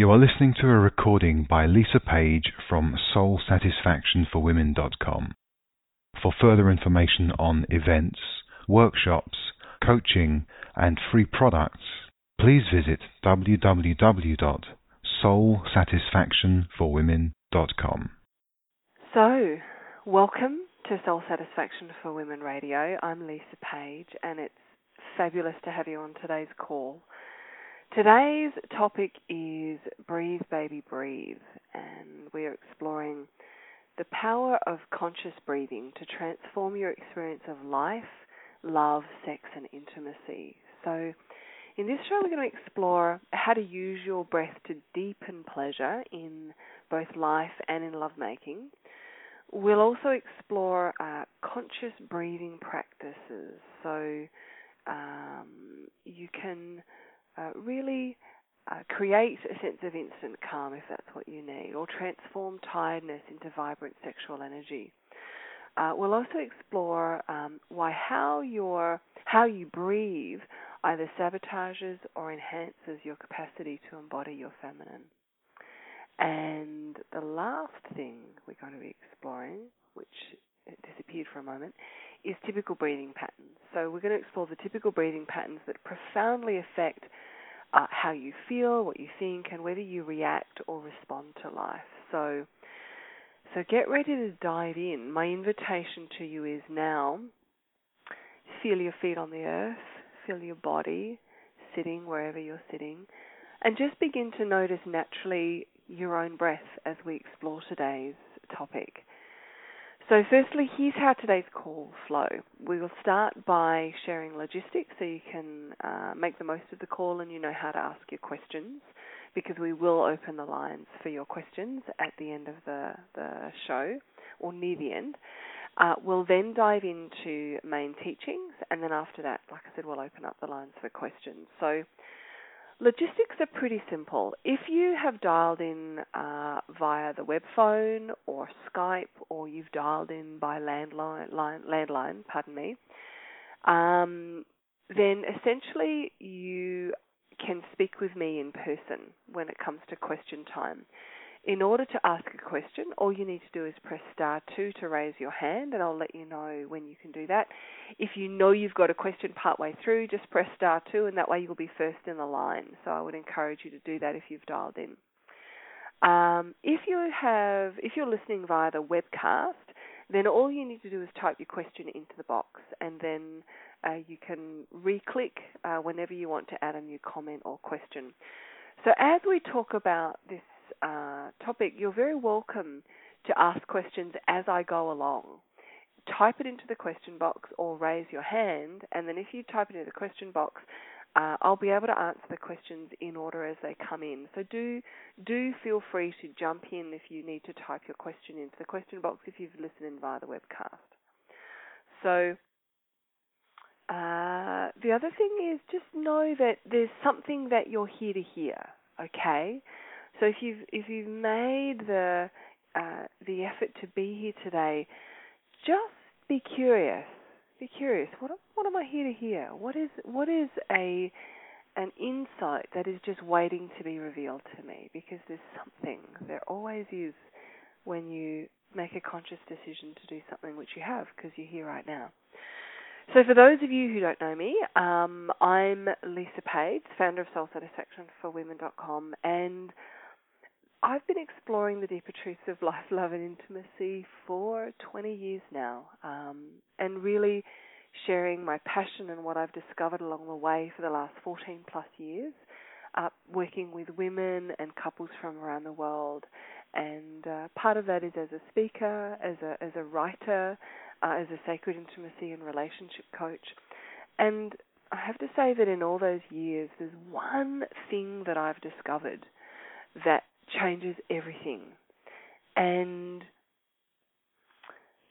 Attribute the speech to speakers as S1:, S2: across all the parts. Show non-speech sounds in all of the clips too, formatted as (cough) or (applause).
S1: You are listening to a recording by Lisa Page from SoulSatisfactionForWomen.com. For further information on events, workshops, coaching, and free products, please visit www.soulsatisfactionforwomen.com.
S2: So, welcome to Soul Satisfaction for Women Radio. I'm Lisa Page, and it's fabulous to have you on today's call. Today's topic is Breathe Baby Breathe, and we are exploring the power of conscious breathing to transform your experience of life, love, sex, and intimacy. So, in this show, we're going to explore how to use your breath to deepen pleasure in both life and in lovemaking. We'll also explore uh, conscious breathing practices. So, um, you can uh, really uh, create a sense of instant calm if that's what you need, or transform tiredness into vibrant sexual energy. Uh, we'll also explore um, why how your how you breathe either sabotages or enhances your capacity to embody your feminine. And the last thing we're going to be exploring, which disappeared for a moment, is typical breathing patterns. So we're going to explore the typical breathing patterns that profoundly affect uh, how you feel, what you think, and whether you react or respond to life. So, so get ready to dive in. My invitation to you is now feel your feet on the earth, feel your body sitting wherever you're sitting, and just begin to notice naturally your own breath as we explore today's topic. So, firstly, here's how today's call flow. We will start by sharing logistics so you can uh, make the most of the call and you know how to ask your questions because we will open the lines for your questions at the end of the, the show or near the end. Uh, we'll then dive into main teachings and then after that, like I said, we'll open up the lines for questions. So, Logistics are pretty simple. If you have dialed in uh, via the web phone or Skype, or you've dialed in by landline, line, landline, pardon me, um, then essentially you can speak with me in person when it comes to question time. In order to ask a question, all you need to do is press star two to raise your hand, and I'll let you know when you can do that. If you know you've got a question partway through, just press star two, and that way you'll be first in the line. So I would encourage you to do that if you've dialed in. Um, if you have, if you're listening via the webcast, then all you need to do is type your question into the box, and then uh, you can re-click uh, whenever you want to add a new comment or question. So as we talk about this uh, topic, you're very welcome to ask questions as I go along. Type it into the question box or raise your hand, and then if you type it into the question box, uh, I'll be able to answer the questions in order as they come in. So do do feel free to jump in if you need to type your question into the question box if you've listened in via the webcast. So uh, the other thing is just know that there's something that you're here to hear. Okay, so if you've if you've made the uh, the effort to be here today, just be curious. Be curious. What what am I here to hear? What is what is a an insight that is just waiting to be revealed to me? Because there's something. There always is when you make a conscious decision to do something which you have because you're here right now. So, for those of you who don't know me, um, I'm Lisa Page, founder of SoulSatisfactionForWomen.com, and I've been exploring the deeper truths of life, love, and intimacy for 20 years now, um, and really sharing my passion and what I've discovered along the way for the last 14 plus years, uh, working with women and couples from around the world. And uh, part of that is as a speaker, as a as a writer, uh, as a sacred intimacy and relationship coach. And I have to say that in all those years, there's one thing that I've discovered that changes everything. And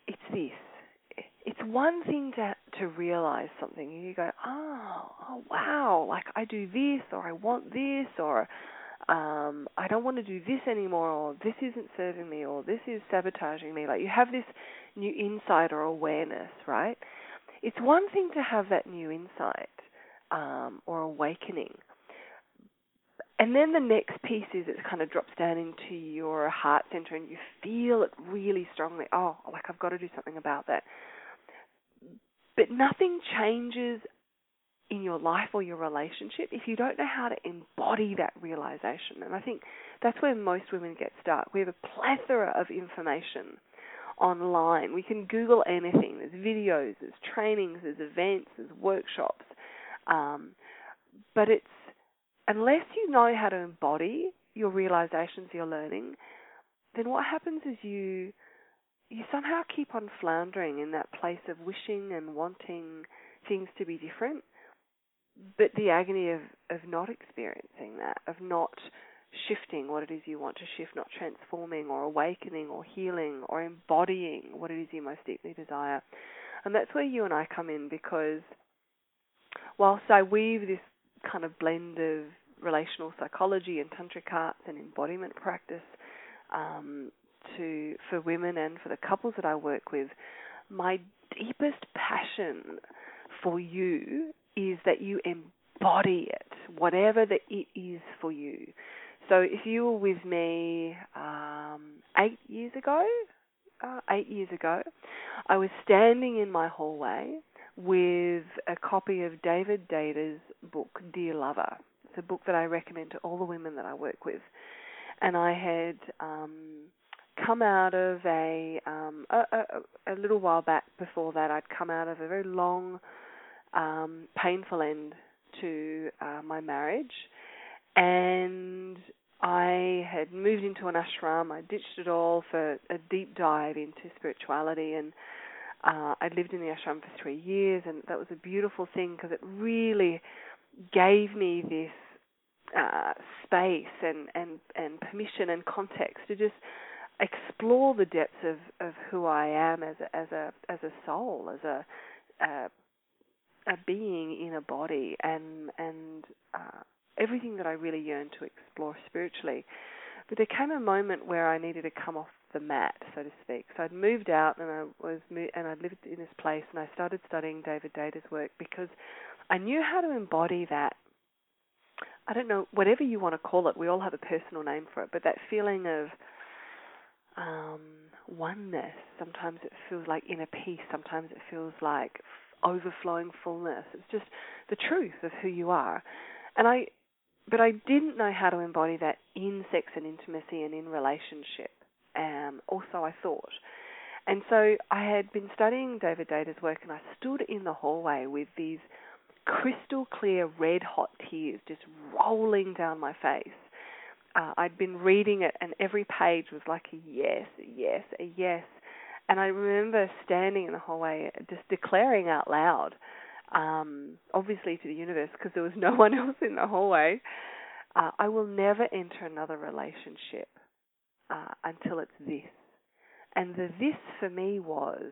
S2: it's this. It's one thing to to realize something. You go, oh, oh wow, like I do this, or I want this, or um, I don't want to do this anymore, or this isn't serving me, or this is sabotaging me. Like you have this new insight or awareness, right? It's one thing to have that new insight um, or awakening, and then the next piece is it kind of drops down into your heart center and you feel it really strongly. Oh, like I've got to do something about that. But nothing changes in your life or your relationship if you don't know how to embody that realization. And I think that's where most women get stuck. We have a plethora of information online. We can Google anything. There's videos, there's trainings, there's events, there's workshops. Um, but it's unless you know how to embody your realizations you're learning, then what happens is you you somehow keep on floundering in that place of wishing and wanting things to be different, but the agony of, of not experiencing that, of not shifting what it is you want to shift, not transforming or awakening or healing or embodying what it is you most deeply desire. And that's where you and I come in because whilst I weave this kind of blend of relational psychology and tantric arts and embodiment practice um, to for women and for the couples that I work with, my deepest passion for you is that you embody it, whatever that it is for you. So if you were with me um, eight years ago, uh, eight years ago, I was standing in my hallway with a copy of David Deida's book, Dear Lover. It's a book that I recommend to all the women that I work with. And I had um, come out of a, um, a, a, a little while back before that, I'd come out of a very long, um, painful end to uh, my marriage. And I had moved into an ashram. I ditched it all for a deep dive into spirituality, and uh, I lived in the ashram for three years, and that was a beautiful thing because it really gave me this uh, space and, and, and permission and context to just explore the depths of, of who I am as a, as a as a soul, as a a, a being in a body, and and uh, everything that I really yearned to explore spiritually. But there came a moment where I needed to come off the mat, so to speak. So I'd moved out and I was mo- and I lived in this place, and I started studying David Deida's work because I knew how to embody that. I don't know, whatever you want to call it, we all have a personal name for it, but that feeling of um, oneness. Sometimes it feels like inner peace. Sometimes it feels like overflowing fullness. It's just the truth of who you are. And I, but I didn't know how to embody that in sex and intimacy and in relationship. Um, also, I thought. And so I had been studying David Deida's work, and I stood in the hallway with these crystal clear red hot tears just rolling down my face. Uh, I'd been reading it, and every page was like a yes, a yes, a yes. And I remember standing in the hallway, just declaring out loud, um, obviously to the universe, because there was no (laughs) one else in the hallway, uh, I will never enter another relationship uh, until it's this. And the this for me was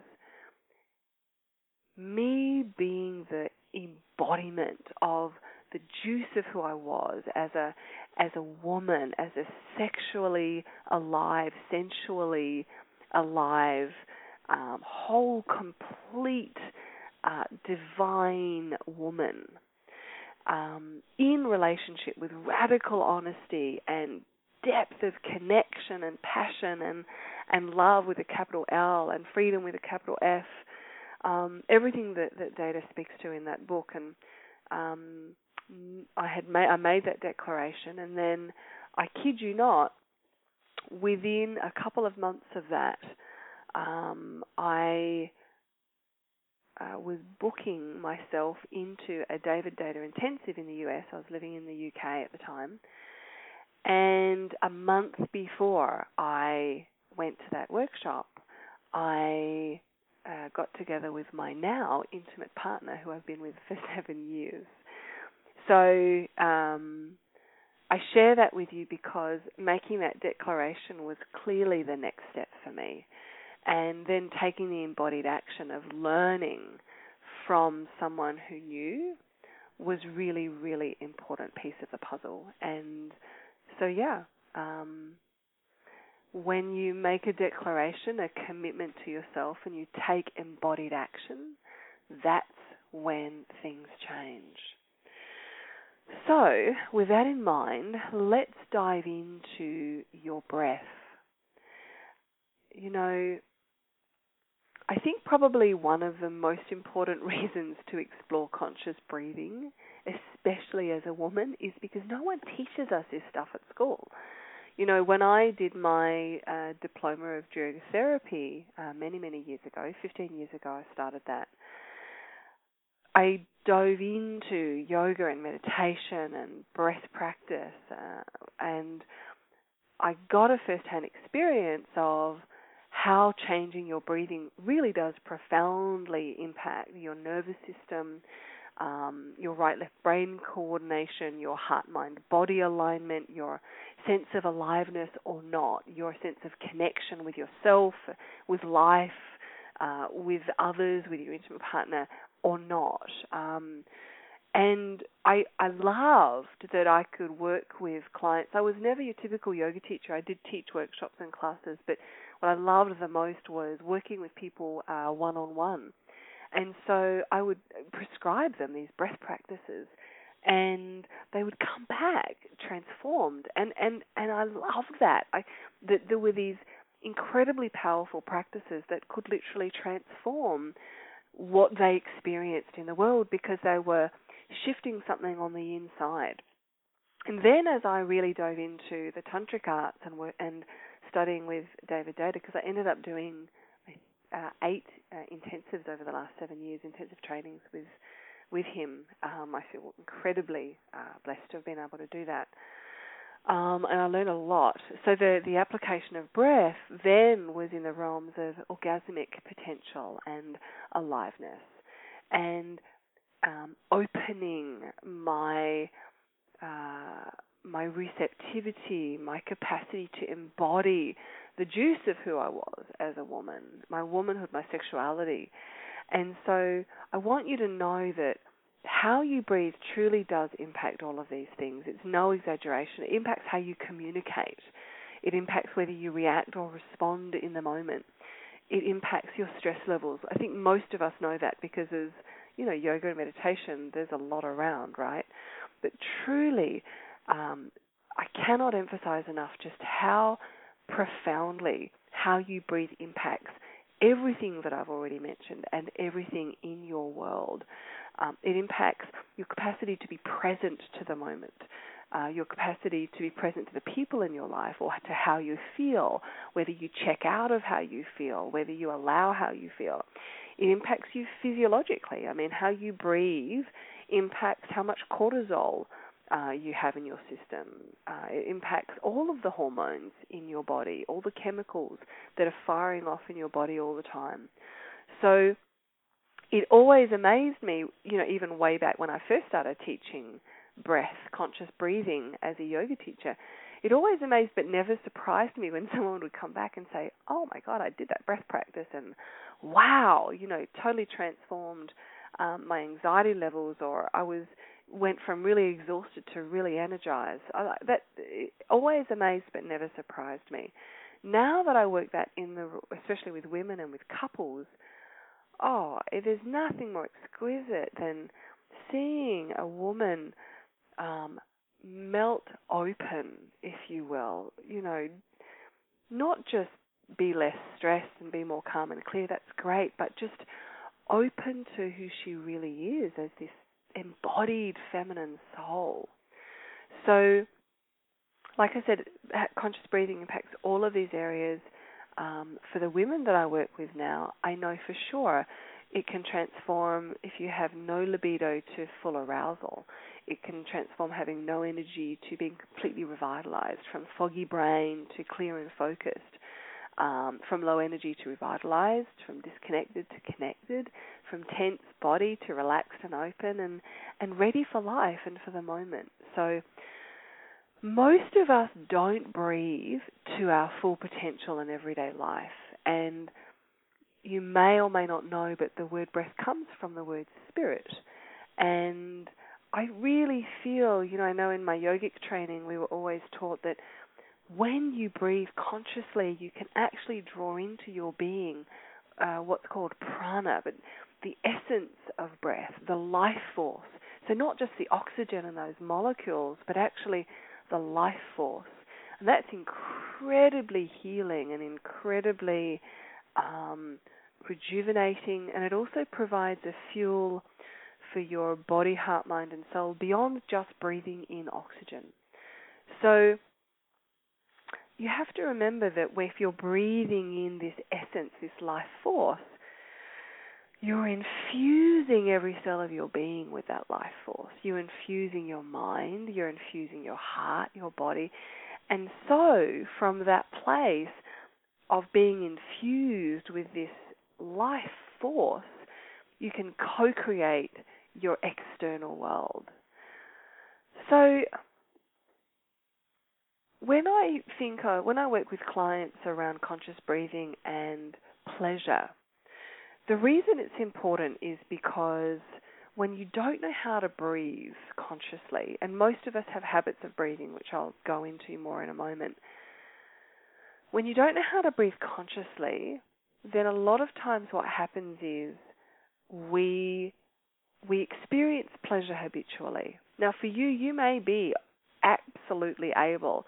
S2: me being the embodiment of the juice of who I was as a as a woman, as a sexually alive, sensually alive, um, whole, complete, uh, divine woman. Um, in relationship with radical honesty and depth of connection and passion and and love with a capital L and freedom with a capital F um, everything that, that Deida speaks to in that book. And um, I had made I made that declaration, and then I kid you not, within a couple of months of that, um, I uh, was booking myself into a David Deida intensive in the US. I was living in the UK at the time. And a month before I went to that workshop, I uh, got together with my now intimate partner, who I've been with for (laughs) seven years. So um, I share that with you because making that declaration was clearly the next step for me. And then taking the embodied action of learning from someone who knew was really, really important piece of the puzzle. And so, yeah, um, when you make a declaration, a commitment to yourself, and you take embodied action, that's when things change. So, with that in mind, let's dive into your breath. You know, I think probably one of the most important (laughs) reasons to explore conscious breathing, especially as a woman, is because no one teaches us this stuff at school. You know, when I did my uh, diploma of yoga therapy uh, many, many years ago, 15 years ago, I started that. I dove into yoga and meditation and breath practice, uh, and I got a first-hand experience of how changing your breathing really does profoundly impact your nervous system, um, your right left brain coordination, your heart mind body alignment, your sense of aliveness or not, your sense of connection with yourself, with life, uh, with others, with your intimate partner or not. Um, and I I loved that I could work with clients. I was never your typical yoga teacher. I did teach workshops and classes, but what I loved the most was working with people one on one. And so I would prescribe them these breath practices and they would come back transformed and and and I loved that. I that there were these incredibly powerful practices that could literally transform what they experienced in the world because they were shifting something on the inside. And then as I really dove into the tantric arts and and studying with David Deida because I ended up doing uh, eight uh, intensives over the last seven years, intensive trainings with with him. Um, I feel incredibly uh, blessed to have been able to do that. Um, and I learned a lot. So the the application of breath then was in the realms of orgasmic potential and aliveness, and um, opening my uh, my receptivity, my capacity to embody the juice of who I was as a woman, my womanhood, my sexuality. And so I want you to know that how you breathe truly does impact all of these things. It's no exaggeration. It impacts how you communicate. It impacts whether you react or respond in the moment. It impacts your stress levels. I think most of us know that because as you know, yoga and meditation, there's a lot around, right? But truly, um, I cannot emphasize enough just how profoundly how you breathe impacts everything that I've already mentioned and everything in your world. Um, it impacts your capacity to be present to the moment, uh, your capacity to be present to the people in your life or to how you feel, whether you check out of how you feel, whether you allow how you feel. It impacts you physiologically. I mean, how you breathe impacts how much cortisol uh, you have in your system. Uh, it impacts all of the hormones in your body, all the chemicals that are firing off in your body all the time. So it always amazed me, you know, even way back when I first started teaching breath, conscious breathing as a yoga teacher. It always amazed but never surprised me when (laughs) someone would come back and say, "Oh my God, I did that breath practice, and wow, you know, totally transformed um, my anxiety levels, or I was went from really exhausted to really energized. I, that always amazed but never surprised me. Now that I work that in the, especially with women and with couples, oh, is nothing more exquisite than seeing a woman um, melt open, if you will. You know, not just be less stressed and be more calm and clear. That's great, but just open to who she really is as this embodied feminine soul. So, like I said, conscious breathing impacts all of these areas. Um, for the women that I work with now, I know for sure it can transform if you have no libido to full arousal. It can transform having no energy to being completely revitalized, from foggy brain to clear and focused um, from low energy to revitalized, from disconnected to connected, from tense body to relaxed and open, and and ready for life and for the moment. So most of us don't breathe to our full potential in everyday life, and you may or may not know, but the word breath comes from the word spirit, and I really feel, you know, I know in my yogic training we were always taught that when you breathe consciously, you can actually draw into your being uh, what's called prana, but the essence of breath, the life force, So, not just the oxygen and those molecules, but actually the life force. And that's incredibly healing and incredibly um, rejuvenating, and it also provides a fuel for your body, heart, mind, and soul beyond just breathing in oxygen. So, you have to remember that if you're breathing in this essence, this life force, you're infusing every cell of your being with that life force. You're infusing your mind, you're infusing your heart, your body. And so, from that place of being infused with this life force, you can co create your external world. So, when I think, when I work with clients around conscious breathing and pleasure, the reason it's important is because when you don't know how to breathe consciously, and most of us have habits of breathing, which I'll go into more in a moment, when you don't know how to breathe consciously, then a lot of times what happens is we we experience pleasure habitually. Now for you you may be absolutely able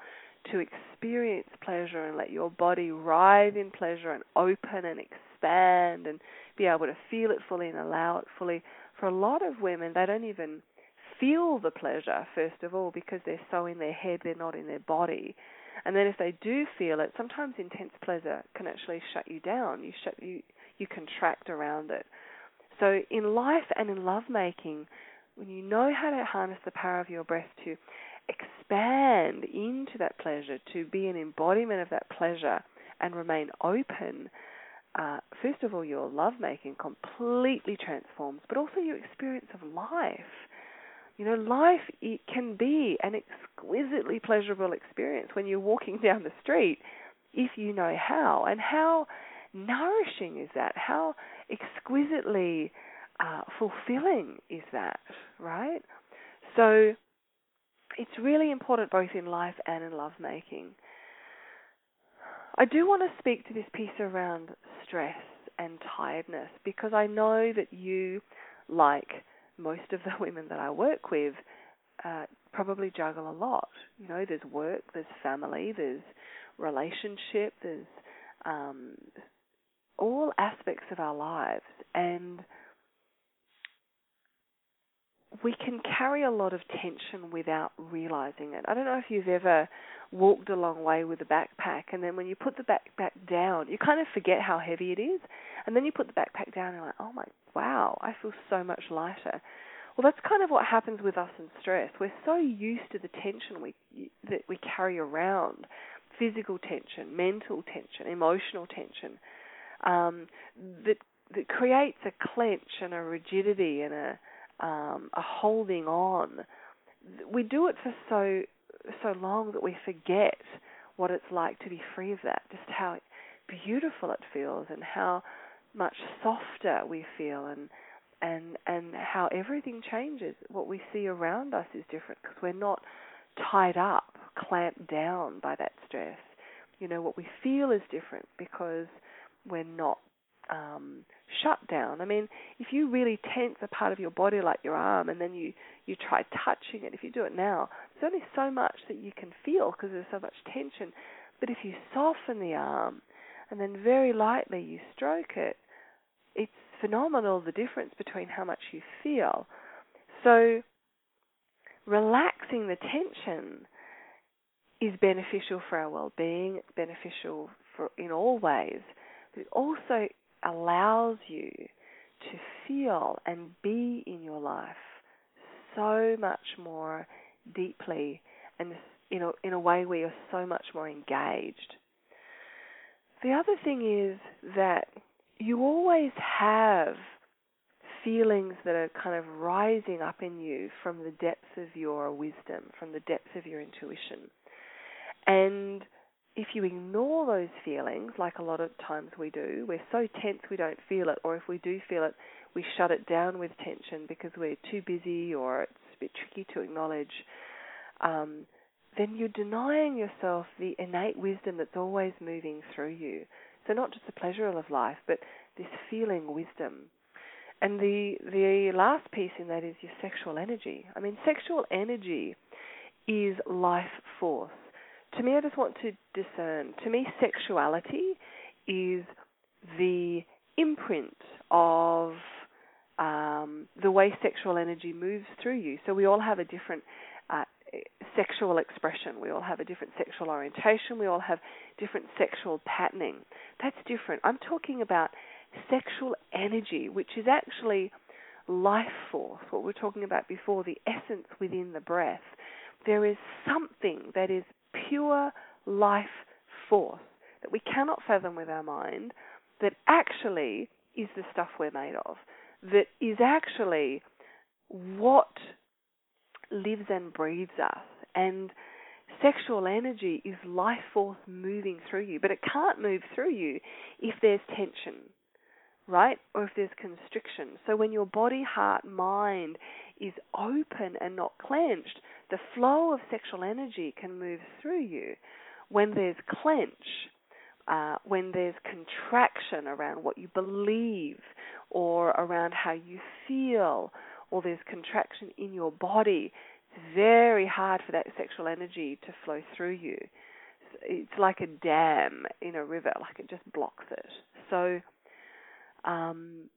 S2: to experience pleasure and let your body writhe in pleasure and open and expand and be able to feel it fully and allow it fully. For a lot of women, they don't even feel the pleasure, first of all, because they're so in their head, they're not in their body. And then if they do feel it, sometimes intense pleasure can actually shut you down. You shut you you contract around it. So in life and in lovemaking, when you know how to harness the power of your breath to expand into that pleasure, to be an embodiment of that pleasure and remain open, uh, first of all, your lovemaking completely transforms, but also your experience of life. You know, life it can be an exquisitely pleasurable experience when you're walking (laughs) down the street if you know how. And how nourishing is that? How exquisitely uh, fulfilling is that, right? So it's really important both in life and in lovemaking. I do want to speak to this piece around stress and tiredness because I know that you, like most of the (laughs) women that I work with, uh, probably juggle a lot. You know, there's work, there's family, there's relationship, there's um, all aspects of our lives, and we can carry a lot of tension without realizing it. I don't know if you've ever walked a long way with a backpack and then when you put the backpack down, you kind of forget how heavy it is. And then you put the backpack down and you're like, oh my, wow, I feel so much lighter. Well, that's kind of what happens with us in stress. We're so used to the tension we that we carry around, physical tension, mental tension, emotional tension, um, that that creates a clench and a rigidity and a um, a holding on. We do it for so so long that we forget what it's like to be free of that. Just how beautiful it feels, and how much softer we feel, and and and how everything changes. What we see around us is different because we're not tied up, clamped down by that stress. You know, what we feel is different because we're not um, shut down. I mean, if you really tense a part of your body like your arm and then you, you try touching it, if you do it now, there's only so much that you can feel because there's so much tension. But if you soften the arm and then very lightly you stroke it, it's phenomenal the difference between how much you feel. So, relaxing the tension is beneficial for our well-being. Beneficial for in all ways, but it also allows you to feel and be in your life so much more deeply and in a, in a way where you're so much more engaged. The other thing is that you always have feelings that are kind of rising up in you from the depths of your wisdom, from the depths of your intuition. And if you ignore those feelings, like a lot of times we do, we're so tense we don't feel it, or if we do feel it, we shut it down with tension because we're too busy or it's a bit tricky to acknowledge, um, then you're denying yourself the innate wisdom that's always moving through you. So, not just the pleasure of life, but this feeling wisdom. and the the last piece in that is your sexual energy. I mean, sexual energy is life force. To me, I just want to discern. To me, sexuality is the imprint of um, the way sexual energy moves through you. So we all have a different uh, sexual expression. We all have a different sexual orientation. We all have different sexual patterning. That's different. I'm talking about sexual energy, which is actually life force, what we are talking about before, the essence within the breath. There is something that is pure life force that we cannot fathom with our mind that actually is the stuff we're made of, that is actually what lives and breathes us. And sexual energy is life force moving through you, but it can't move through you if there's tension, right? Or if there's constriction. So when your body, heart, mind is open and not clenched, the flow of sexual energy can move through you. When there's clench, uh, when there's contraction around what you believe or around how you feel, or there's contraction in your body, it's very hard for that sexual energy to flow through you. It's like a dam in a river, like it just blocks it. So, um,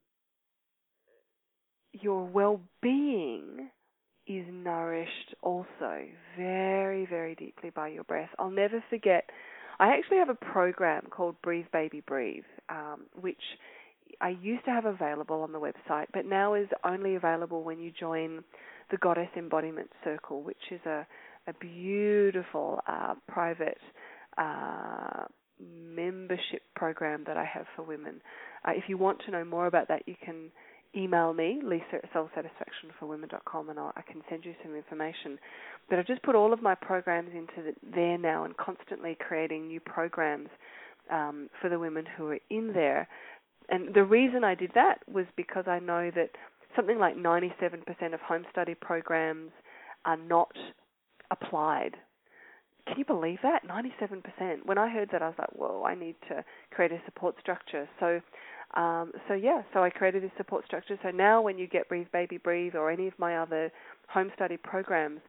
S2: your well being is nourished also very, very deeply by your breath. I'll never forget I actually have a program called Breathe Baby Breathe, um, which I used to have available on the website, but now is only available when you join the Goddess Embodiment Circle, which is a, a beautiful uh, private uh, membership program that I have for women. Uh, if you want to know more about that, you can email me, lisa at soulsatisfactionforwomen.com, and I'll, I can send you some information. But I've just put all of my programs into the, there now and constantly creating new programs um, for the women who are in there. And the reason I did that was because I know that something like 97% of home study programs are not applied. Can you believe that? 97%. When I heard that, I was like, whoa, I need to create a support structure. So um, so yeah, so I created this support structure. So now when you get Breathe Baby Breathe or any of my other home study programs,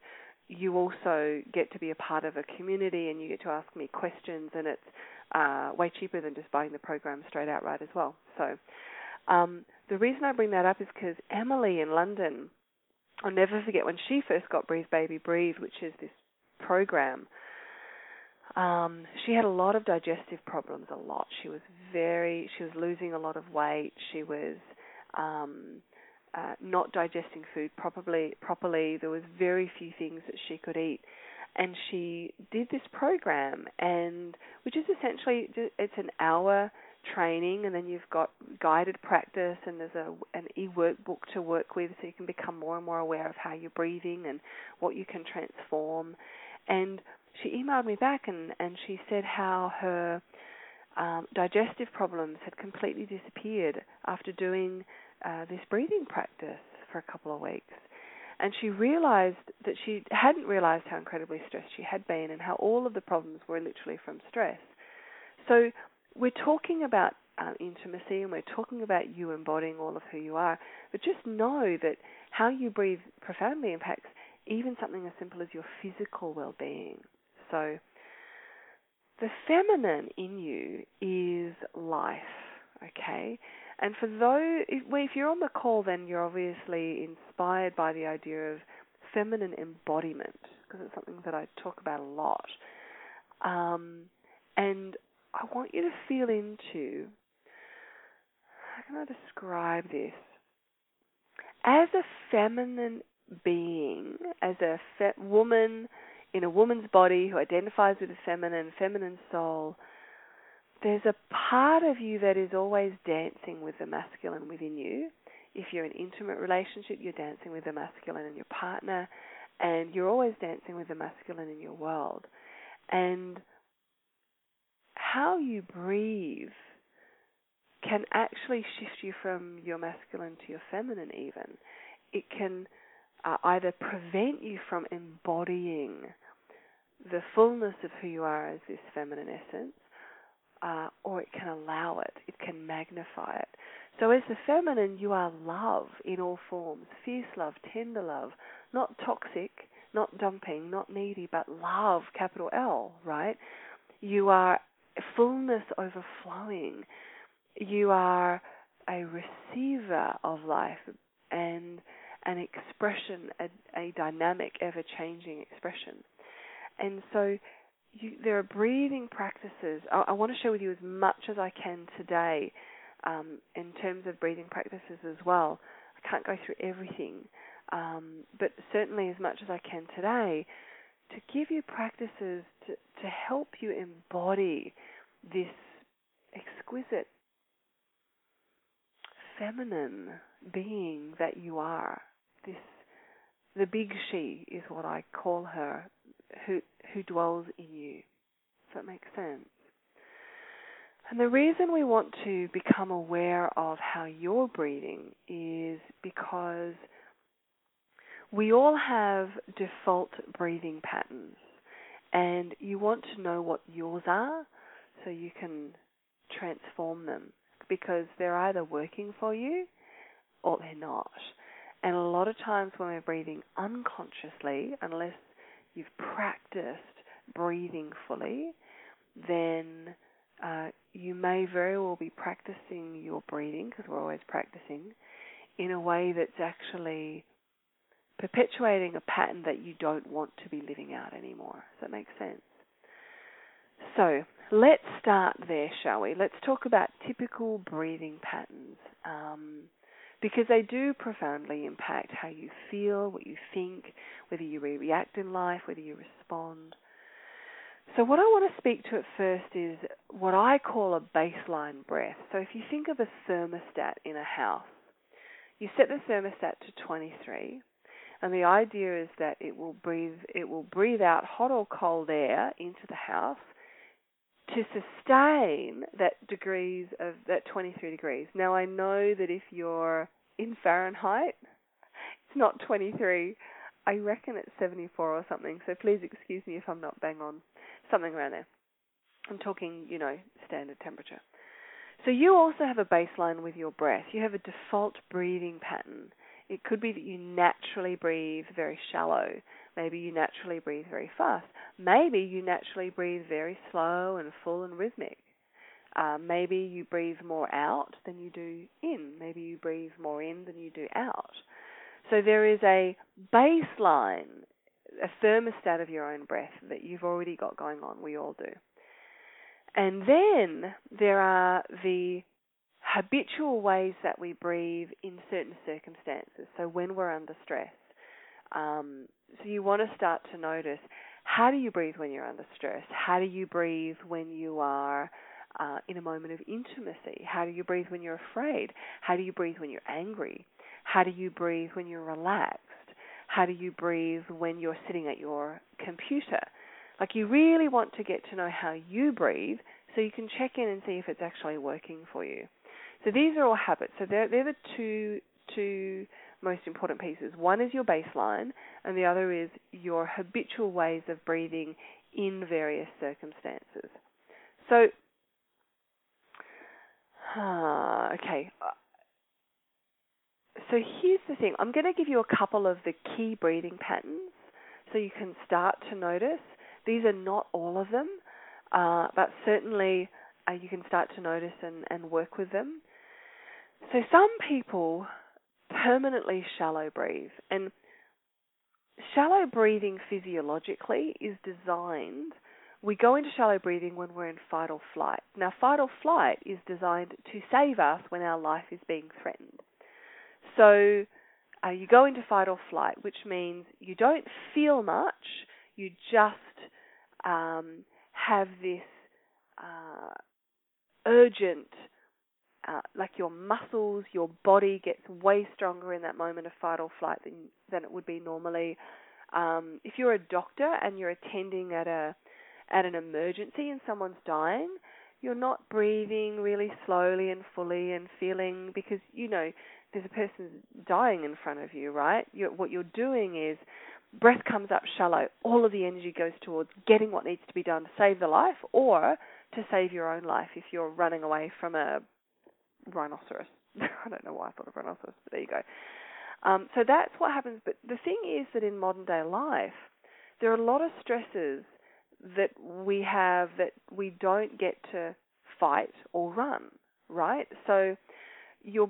S2: you also get to be a part of a community and you get to ask me questions and it's uh, way cheaper than just buying the program straight outright as well. So um, the reason I bring that up is because Emily in London, I'll never forget when she first got Breathe Baby Breathe, which is this program um, she had a lot of digestive problems, a lot. She was very, she was losing a lot of weight. She was um, uh, not digesting food properly. Properly, there was very few things that she could eat, and she did this program, and which is essentially it's an hour training, and then you've got guided practice, and there's a an e-workbook to work with, so you can become more and more aware of how you're breathing and what you can transform, and she emailed me back and, and she said how her um, digestive problems had completely disappeared after doing uh, this breathing practice for a couple of weeks. And she realized that she hadn't realized how incredibly stressed she had been and how all of the problems were literally from stress. So we're talking about uh, intimacy and we're talking about you embodying all of who you are, but just know that how you breathe profoundly impacts even something as simple as your physical well being. So the feminine in you is life, okay? And for those, if, well, if you're on the call, then you're obviously inspired by the idea of feminine embodiment, because it's something that I talk about a lot. Um, and I want you to feel into how can I describe this? As a feminine being, as a fe- woman in a woman's body who identifies with a feminine, feminine soul, there's a part of you that is always dancing with the masculine within you. If you're in an intimate relationship, you're dancing with the masculine in your partner, and you're always dancing with the masculine in your world. And how you breathe can actually shift you from your masculine to your feminine, even. It can uh, either prevent you from embodying the fullness of who you are as this feminine essence, uh, or it can allow it, it can magnify it. So, as the feminine, you are love in all forms fierce love, tender love, not toxic, not dumping, not needy, but love, capital L, right? You are fullness overflowing. You are a receiver of life and an expression, a, a dynamic, ever changing expression. And so you, there are breathing practices. I, I, want to share with you as much as I can today um, in terms of breathing practices as well. I can't go through everything, um, but certainly as much as I can today to give you practices to, to help you embody this exquisite feminine being that you are. This the big she is what I call her, who who dwells in you. Does that make sense? And the reason we want to become aware of how you're breathing is because we all have default breathing patterns, and you want to know what yours are so you can transform them because they're either working for you or they're not. And a lot of times when we're breathing unconsciously, unless you've practiced breathing fully, then uh, you may very well be practicing your breathing, because we're always practicing, in a way that's actually perpetuating a pattern that you don't want to be living out anymore. Does that make sense? So let's start there, shall we? Let's talk about typical breathing patterns. Um, because they do profoundly impact how you feel, what you think, whether you react in life, whether you respond. So, what I want to speak to at first is what I call a baseline breath. So, if you think of a thermostat in a house, you set the thermostat to 23, and the idea is that it will breathe it will breathe out hot or cold air into the house to sustain that degrees of that 23 degrees. Now I know that if you're in Fahrenheit, it's not 23. I reckon it's 74 or something. So please excuse me if I'm not bang on. Something around there. I'm talking, you know, standard temperature. So you also have a baseline with your breath. You have a default breathing pattern. It could be that you naturally breathe very shallow. Maybe you naturally breathe very fast. Maybe you naturally breathe very slow and full and rhythmic. Uh, maybe you breathe more out than you do in. Maybe you breathe more in than you do out. So there is a baseline, a thermostat of your own breath that you've already got going on. We all do. And then there are the habitual ways that we breathe in certain circumstances. So when we're under stress. Um, so you want to start to notice how do you breathe when you're under stress? How do you breathe when you are uh, in a moment of intimacy? How do you breathe when you're afraid? How do you breathe when you're angry? How do you breathe when you're relaxed? How do you breathe when you're sitting at your computer? Like you really want to get to know how you breathe so you can check in and see if it's actually working for you. So these are all habits. So they're, they're the two two most important pieces. One is your baseline, and the other is your habitual ways of breathing in various circumstances. So uh, okay. So here's the thing. I'm going to give you a couple of the key breathing patterns so you can start to notice. These are not all of them, uh, but certainly uh, you can start to notice and, and work with them. So some people permanently shallow breathe, and shallow breathing physiologically is designed we go into shallow breathing when we're in fight or flight. Now, fight or flight is designed to save us when our life is being threatened. So, uh, you go into fight or flight, which means you don't feel much, you just um, have this uh, urgent, uh, like your muscles, your body gets way stronger in that moment of fight or flight than than it would be normally. Um, if you're a doctor and you're attending at a at an emergency and someone's dying, you're not breathing really slowly and fully and feeling because you know there's a person dying in front of you, right? You're, what you're doing is breath comes up shallow. All of the energy goes towards getting what needs to be done to save the life or to save your own life if you're running away from a rhinoceros. (laughs) I don't know why I thought of rhinoceros, but there you go. Um, so that's what happens. But the thing is that in modern day life, there are a lot of stresses that we have that we don't get to fight or run, right? So you're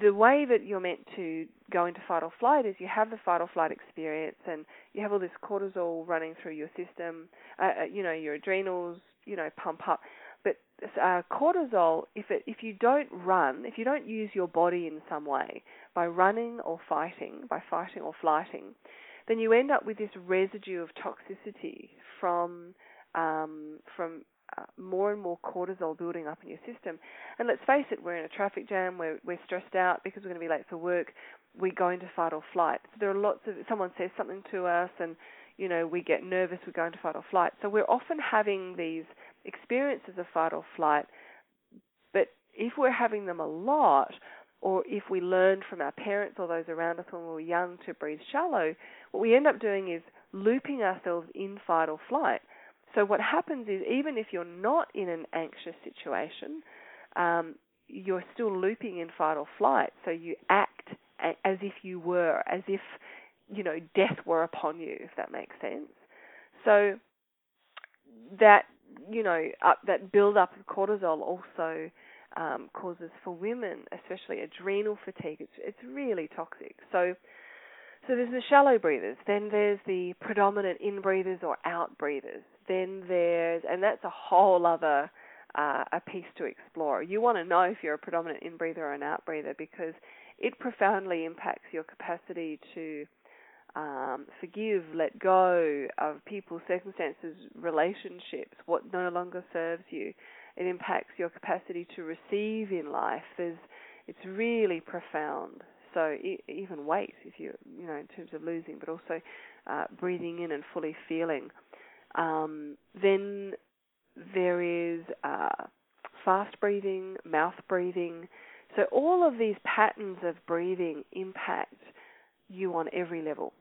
S2: the way that you're meant to go into fight or flight is you have the fight or flight experience and you have all this cortisol running through your system, uh, uh you know, your adrenals, you know, pump up. Uh, cortisol, if it, if you don't run, if you don't use your body in some way by running or fighting, by fighting or flighting, then you end up with this residue of toxicity from um, from uh, more and more cortisol building up in your system. And let's face it, we're in a traffic jam, we're, we're stressed out because we're going to be late for work, we go into fight or flight. So there are lots of, someone says something to us and, you know, we get nervous, we go into fight or flight. So we're often having these experiences of fight or flight, but if we're having them a lot, or if we learned from our parents or those around us when we were young to breathe shallow, what we end up doing is looping ourselves in fight or flight. So what happens is even if you're not in an anxious situation, um, you're still looping in fight or flight. So you act as if you were, as if you know death were upon you, if that makes sense. So that you know up, that build up of cortisol also um, causes for women, especially adrenal fatigue. It's it's really toxic. So so there's the shallow breathers, then there's the predominant in breathers or out breathers. Then there's, and that's a whole other uh, a piece to explore. You want to know if you're a predominant in breather or an out breather because it profoundly impacts your capacity to um, forgive, let go of people, circumstances, relationships, what no longer serves you. It impacts your capacity to receive in life. There's, it's really profound. So e- even weight, if you you know in terms of losing, but also uh, breathing in and fully feeling. Um, then there is uh, fast breathing, mouth breathing. So all of these patterns of breathing impact you on every level.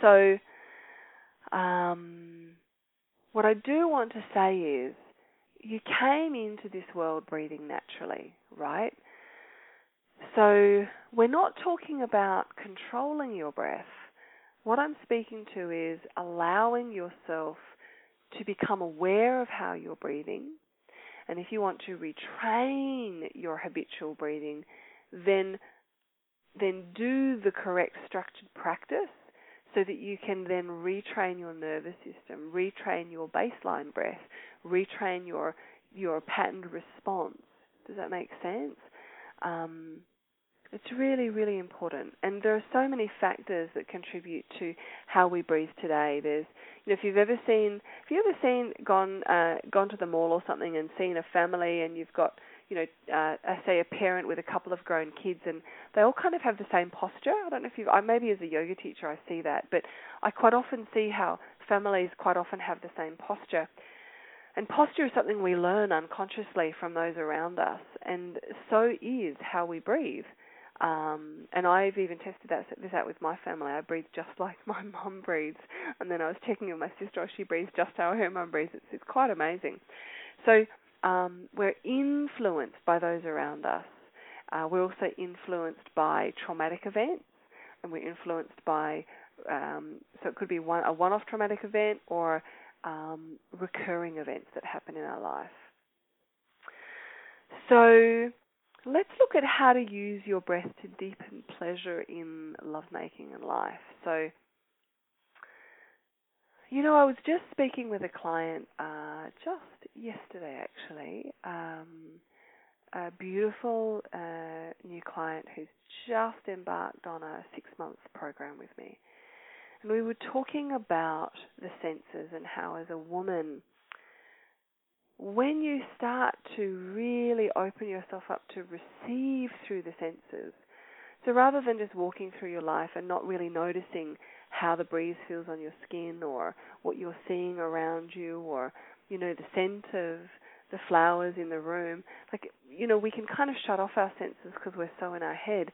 S2: So um, what I do want to say is you came into this world breathing naturally, right? So we're not talking about controlling your breath. What I'm speaking to is allowing yourself to become aware of how you're breathing. And if you want to retrain your habitual breathing, then then do the correct structured practice so that you can then retrain your nervous system, retrain your baseline breath, retrain your your patterned response. Does that make sense? Um, it's really, really important. And there are so many factors that contribute to how we breathe today. There's, you know, if you've ever seen, if you ever seen, gone, uh, gone to the mall or something and seen a family and you've got, you know, uh, say a parent with a couple of grown kids and they all kind of have the same posture. I don't know if you, I maybe as a yoga teacher I see that, but I quite often see how families quite often have the same posture. And posture is something we learn unconsciously from those around us, and so is how we breathe. Um, and I've even tested that, this out with my family. I breathe just (laughs) like my mum breathes. And then I was checking with my sister, oh, she breathes just how her mum breathes. It's, it's quite amazing. So um, we're influenced by those around us. Uh, we're also influenced by traumatic events, and we're influenced by um, so it could be one a one-off traumatic event or um, recurring events that happen in our life. So let's look at how to use your breath to deepen pleasure in lovemaking and life. So, you know, I was just speaking with a client uh, just yesterday, actually. Um, a beautiful uh, new client who's just embarked on a six month program with me. And we were talking about the senses and how, as a woman, when you start to really open yourself up to receive through the senses, so rather than just walking through your life and not really noticing how the breeze feels on your skin or what you're seeing around you or, you know, the scent of the flowers in the room, like, you know, we can kind of shut off our senses because we're so in our head.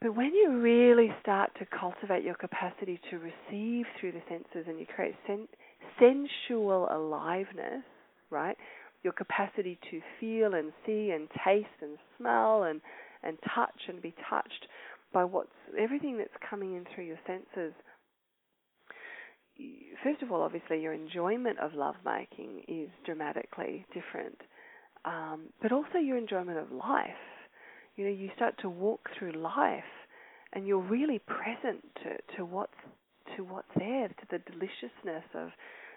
S2: But when you really start to cultivate your capacity to receive through the senses and you create sen- sensual aliveness, right? Your capacity to feel and see and taste and smell and, and touch and be touched by what's everything that's coming in through your senses. First of all, obviously, your enjoyment of lovemaking is dramatically different, um, but also your enjoyment of life. You know, you start to walk through life, and you're really present to, to what's to what's there, to the deliciousness of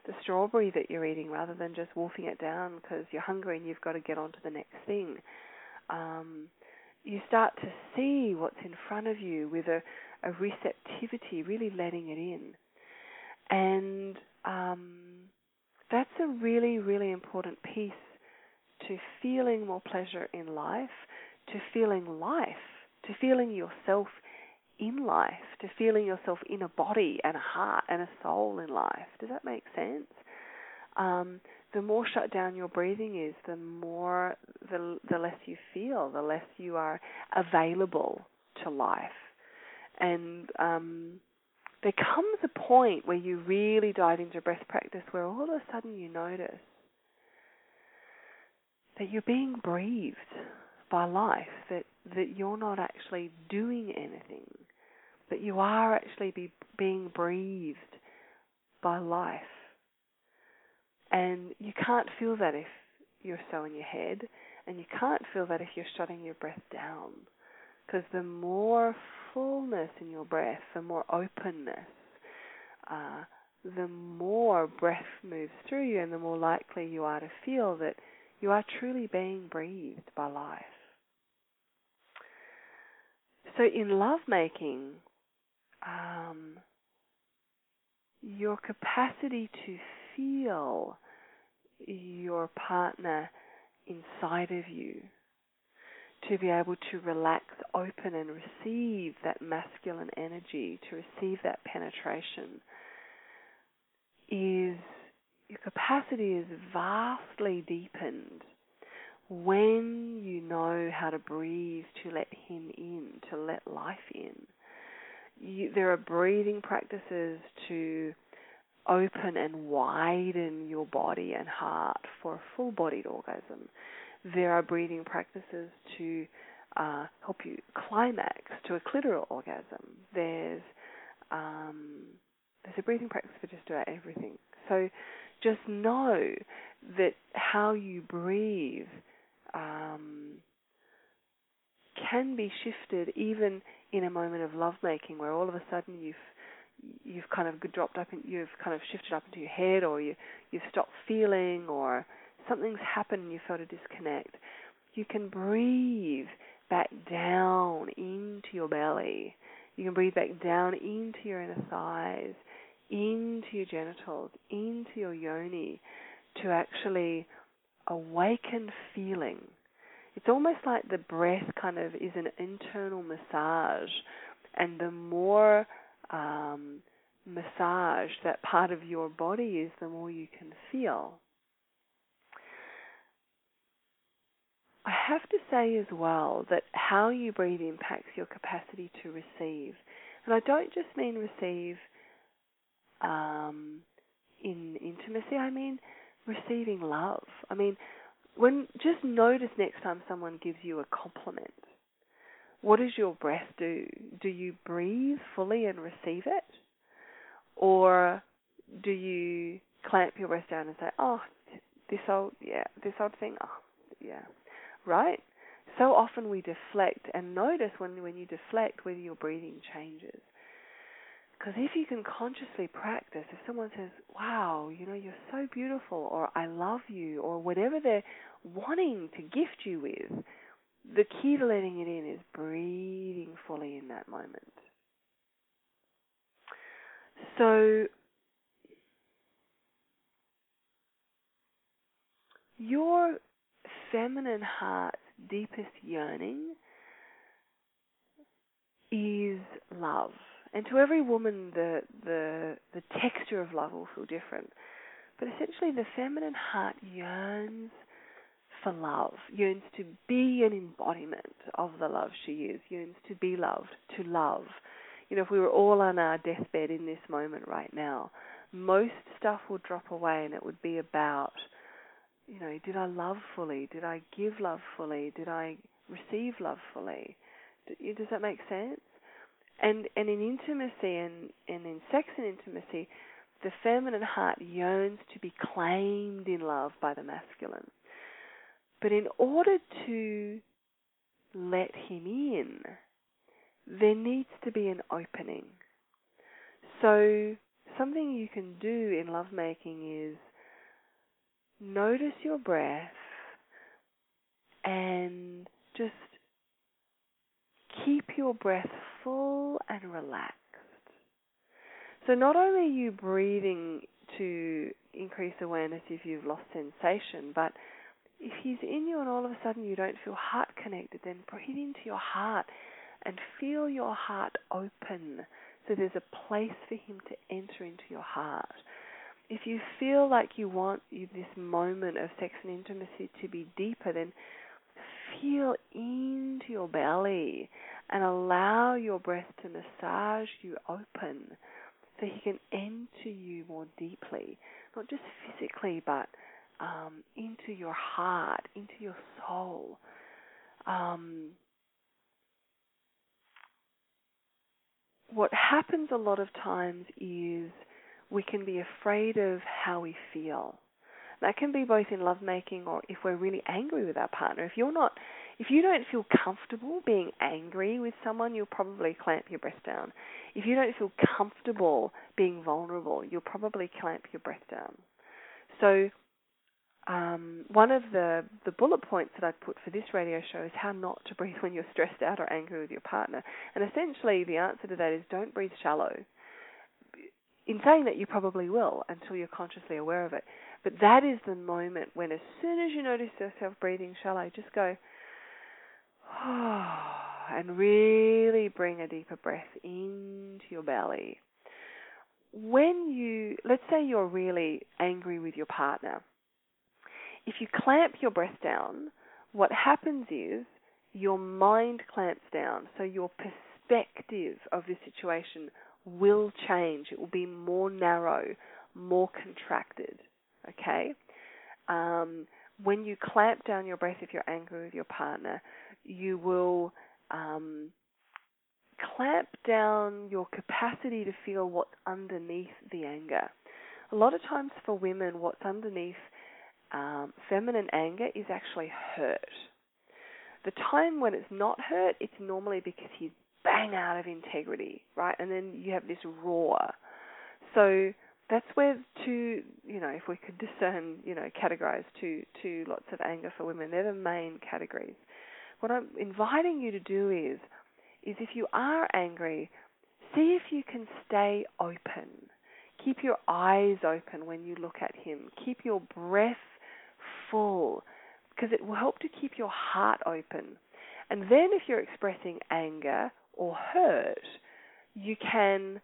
S2: the strawberry that you're eating, rather than just wolfing it down because you're hungry and you've got to get on to the next thing. Um, you start to see what's in front of you with a, a receptivity, really letting it in. And um, that's a really, really important piece to feeling more pleasure in life, to feeling life, to feeling yourself in life, to feeling yourself in a body and a heart and a soul in life. Does that make sense? Um, the more shut down your breathing is, the more the the less you feel, the less you are available to life. And um, there comes a point where you really dive into breath practice where all of a sudden you notice that you're being breathed by life, that, that you're not actually doing anything, but you are actually be, being breathed by life. And you can't feel that if you're so in your head, and you can't feel that if you're shutting your breath down. Because the more fullness in your breath, the more openness, uh, the more breath moves through you, and the more likely you are to feel that you are truly being breathed by life. So in lovemaking, um, your capacity to feel your partner inside of you, to be able to relax, open, and receive that masculine energy, to receive that penetration, is your capacity is vastly deepened when you know how to breathe to let him in, to let life in. You, there are breathing practices to open and widen your body and heart for a full bodied orgasm. There are breathing practices to uh, help you climax to a clitoral orgasm. There's um, there's a breathing practice for just about everything. So just know that how you breathe um, can be shifted even in a moment of lovemaking where all of a sudden you've you've kind of dropped up and you've kind of shifted up into your head or you you've stopped feeling or something's happened and you felt a disconnect you can breathe back down into your belly. You can breathe back down into your inner thighs into your genitals into your yoni to actually awaken feeling. It's almost like the breath kind of is an internal massage and the more um, massage that part of your body is, the more you can feel. I have to say as well that how you breathe impacts your capacity to receive. And I don't just mean receive um, in intimacy, I mean receiving love. I mean, when just notice next time someone gives you a compliment what does your breath do? Do you breathe fully and receive it? Or do you clamp your breath down and say, oh, this old, yeah, this old thing, oh, yeah, right? So often we deflect and notice when, when you deflect whether your breathing changes. Because if you can consciously practice, if someone says, wow, you know, you're so beautiful, or I love you, or whatever they're wanting to gift you with, the key to letting it in is breathing fully in that moment. So, your feminine heart's deepest yearning is love. And to every woman, the, the, the texture of love will feel different. But essentially, the feminine heart yearns for love, yearns to be an embodiment of the love she is, yearns to be loved, to love. You know, if we were all on our deathbed in this moment right now, most stuff would drop away and it would be about you know, did I love fully? Did I give love fully? Did I receive love fully? Does that make sense? And and in intimacy and, and in sex and intimacy, the feminine heart yearns to be claimed in love by the masculine. But in order to let him in, there needs to be an opening. So something you can do in lovemaking is notice your breath and just keep your breath full and relaxed. So not only are you breathing to increase awareness if you've lost sensation, but if he's in you and all of a sudden you don't feel heart connected, then breathe into your heart and feel your heart open so there's a place for him to enter into your heart. If you feel like you want this moment of sex and intimacy to be deeper, then feel into your belly and allow your breath to massage you open so he can enter you more deeply, not just physically, but um, into your heart, into your soul. Um, what happens a lot of times is we can be afraid of how we feel. That can be both in lovemaking or if we're really angry with our partner. If you're not, if you don't feel comfortable being angry with someone, you'll probably clamp your breath down. If you don't feel comfortable being vulnerable, you'll probably clamp your breath down. So um, one of the, the bullet points that I'd put for this radio show is how not to breathe when you're stressed out or angry with your partner. And essentially, the answer to that is don't breathe shallow. In saying that, you probably will until you're consciously aware of it. But that is the moment when, as soon as you notice yourself breathing shallow, just go, (sighs) and really bring a deeper breath into your belly. When you, let's say you're really angry with your partner if you clamp your breath down, what happens is your mind clamps down. So your perspective of the situation will change. It will be more narrow, more contracted. Okay? Um, when you clamp down your breath if you're angry with your partner, you will um, clamp down your capacity to feel what's underneath the anger. A lot of times for women, what's underneath um, feminine anger is actually hurt. The time when it's not hurt, it's normally because he's bang out of integrity, right? And then you have this roar. So that's where two, you know, if we could discern, you know, categorize two, two lots of anger for women, they're the main categories. What I'm inviting you to do is, is if you are angry, see if you can stay open. Keep your eyes open when you look at him. Keep your breath full because it will help to keep your heart open. And then if you're expressing anger or hurt, you can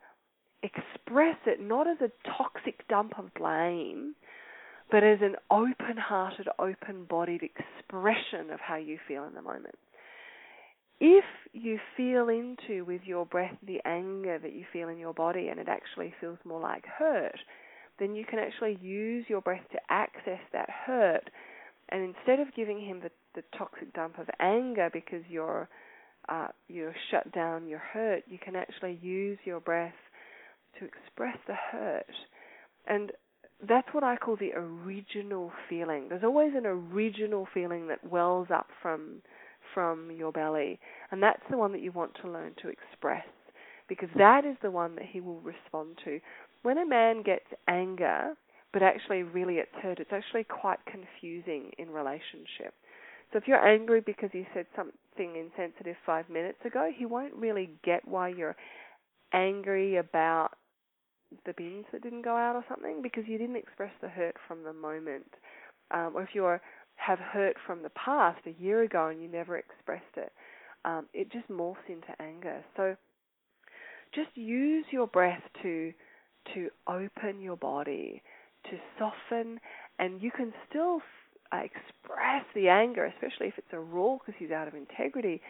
S2: express it not as a toxic dump of blame, but as an open hearted, open bodied expression of how you feel in the moment. If you feel into with your breath the anger that you feel in your body and it actually feels more like hurt, then you can actually use your breath to access that hurt. And instead of giving him the, the toxic dump of anger because you're uh, you're shut down, you're hurt, you can actually use your breath to express the hurt. And that's what I call the original feeling. There's always an original feeling that wells up from from your belly, and that's the one that you want to learn to express because that is the one that he will respond to when a man gets anger, but actually really it's hurt, it's actually quite confusing in relationship. So if you're angry because you said something insensitive five minutes ago, he won't really get why you're angry about the bins that didn't go out or something because you didn't express the hurt from the moment. Um, or if you have hurt from the past a year ago and you never expressed it, um, it just morphs into anger. So just use your breath to to open your body, to soften, and you can still uh, express the anger, especially if it's a roar because he's out of integrity.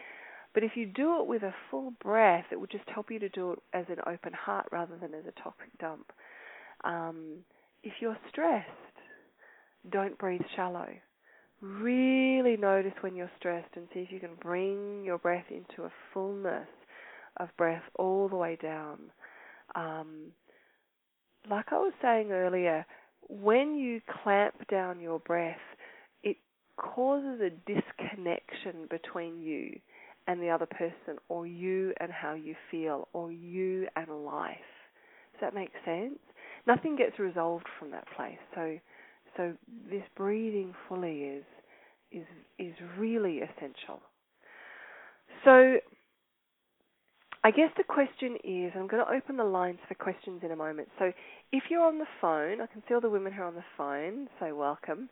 S2: But if you do it with a full breath, it will just help you to do it as an open heart rather than as a toxic dump. Um, if you're stressed, don't breathe shallow. Really notice when you're stressed and see if you can bring your breath into a fullness of breath all the way down. Um, like I was saying earlier, when you clamp down your breath, it causes a disconnection between you and the other person, or you and how you feel, or you and life. Does that make sense? Nothing gets resolved from that place. So, so this breathing fully is is is really essential. So I guess the question is I'm going to open the lines for questions in a moment. So if you're on the phone, I can see all the women who are on the phone, so welcome.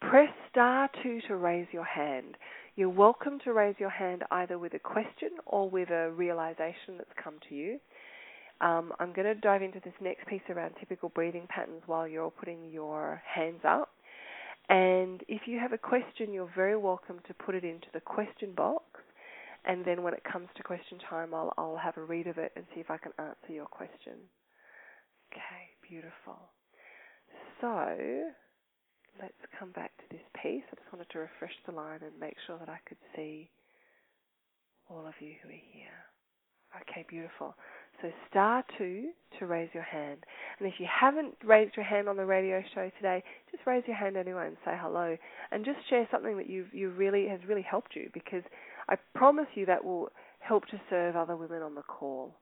S2: Press star two to raise your hand. You're welcome to raise your hand either with a question or with a realization that's come to you. Um, I'm going to dive into this next piece around typical breathing patterns while you're putting your hands up. And if you have a question, you're very welcome to put it into the question box and then when it comes to question time, I'll I'll have a read of it and see if I can answer your question. Okay, beautiful. So let's come back to this piece. I just wanted to refresh the line and make sure that I could see all of you who are here. Okay, beautiful. So star two to raise your hand. And if you haven't raised your hand on the radio show today, just raise your hand anyway and say hello. And just share something that you've you really has really helped you because I promise you that will help to serve other women on the call.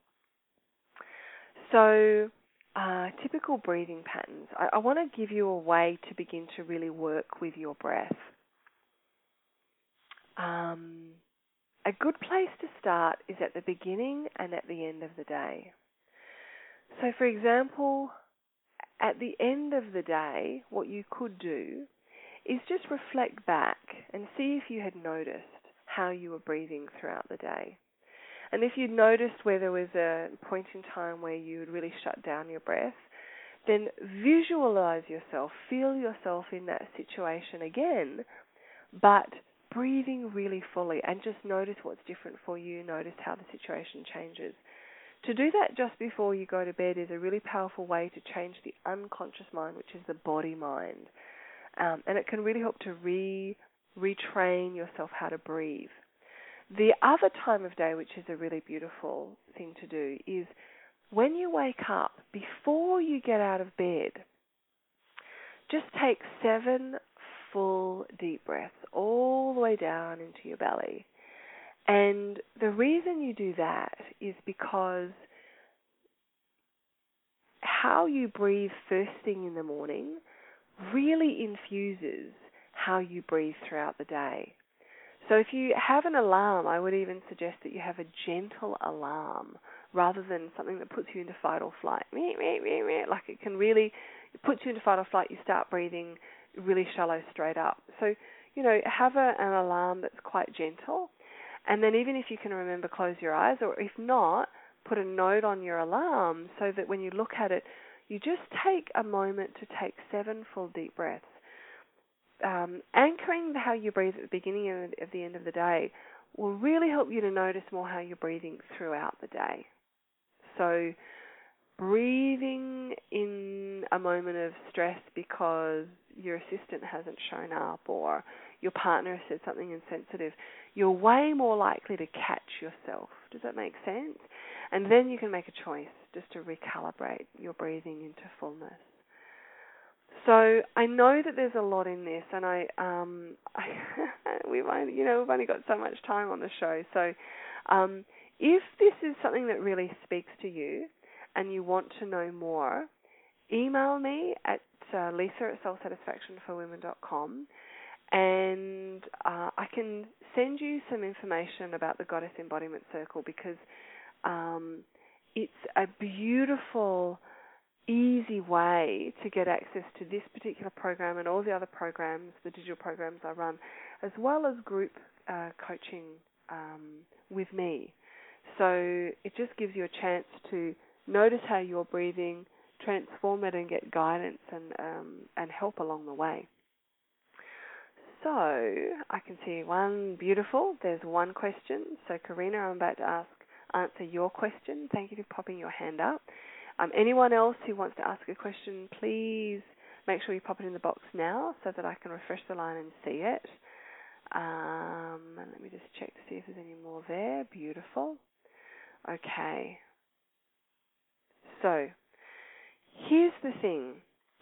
S2: So, uh, typical breathing patterns. I, I want to give you a way to begin to really work with your breath. Um, a good place to start is at the beginning and at the end of the day. So, for example, at the end of the day, what you could do is just reflect back and see if you had noticed how you were breathing throughout the day. And if you noticed where there was a point in time where you would really shut down your breath, then visualize yourself, feel yourself in that situation again, but breathing really fully and just notice what's different for you, notice how the situation changes. To do that just before you go to bed is a really powerful way to change the unconscious mind, which is the body mind. Um, and it can really help to re retrain yourself how to breathe. The other time of day, which is a really beautiful thing to do, is when you wake up, before you get out of bed, just take seven full deep breaths all the way down into your belly. And the reason you do that is because how you breathe first thing in the morning really infuses how you breathe throughout the day. So if you have an alarm, I would even suggest that you have a gentle alarm rather than something that puts you into fight or flight. Like it can really it puts you into fight or flight. You start breathing really shallow straight up. So you know have a, an alarm that's quite gentle, and then even if you can remember, close your eyes, or if not, put a note on your alarm so that when you look at it, you just take a moment to take seven full deep breaths um, anchoring how you breathe at the beginning and at the end of the day will really help you to notice more how you're breathing throughout the day. So, breathing in a moment of stress because your assistant hasn't shown up or your partner said something insensitive, you're way more likely to catch yourself. Does that make sense? And then you can make a choice just to recalibrate your breathing into fullness. So I know that there's a lot in this, and I, um, (laughs) I we've only, you know, we've only got so much time on the show. So, um, if this is something that really speaks to you, and you want to know more, email me at uh, lisa at soulsatisfactionforwomen.com, and uh, I can send you some information about the Goddess Embodiment Circle because um, it's a beautiful easy way to get access to this particular program and all the other programs, the digital programs I run, as well as group uh, coaching um, with me. So it just gives you a chance to notice how you're breathing, transform it, and get guidance and um, and help along the way. So I can see one beautiful. There's one question. So Karina, I'm about to ask answer your question. Thank you for popping your hand up. Um, anyone else who wants to ask a question, please make sure you pop it in the box now so that I can refresh the line and see it. Um, and let me just check to see if there's any more there. Beautiful. Okay. So, here's the thing.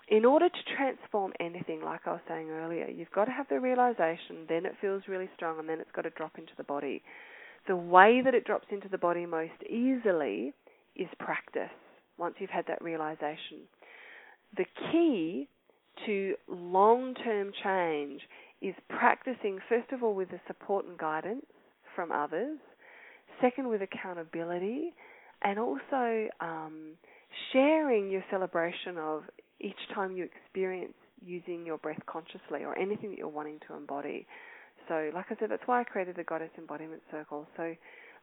S2: In order to transform anything, like I was saying earlier, you've got to have the realization, then it feels really strong, and then it's got to drop into the body. The way that it drops into the body most easily is practice once you've had that realization. The key to long term change is practicing, first of all, with the support and guidance from others, second, with accountability, and also um, sharing your celebration of each time you experience using your breath consciously or anything that you're wanting to embody. So, like I said, that's why I created the Goddess Embodiment Circle. So,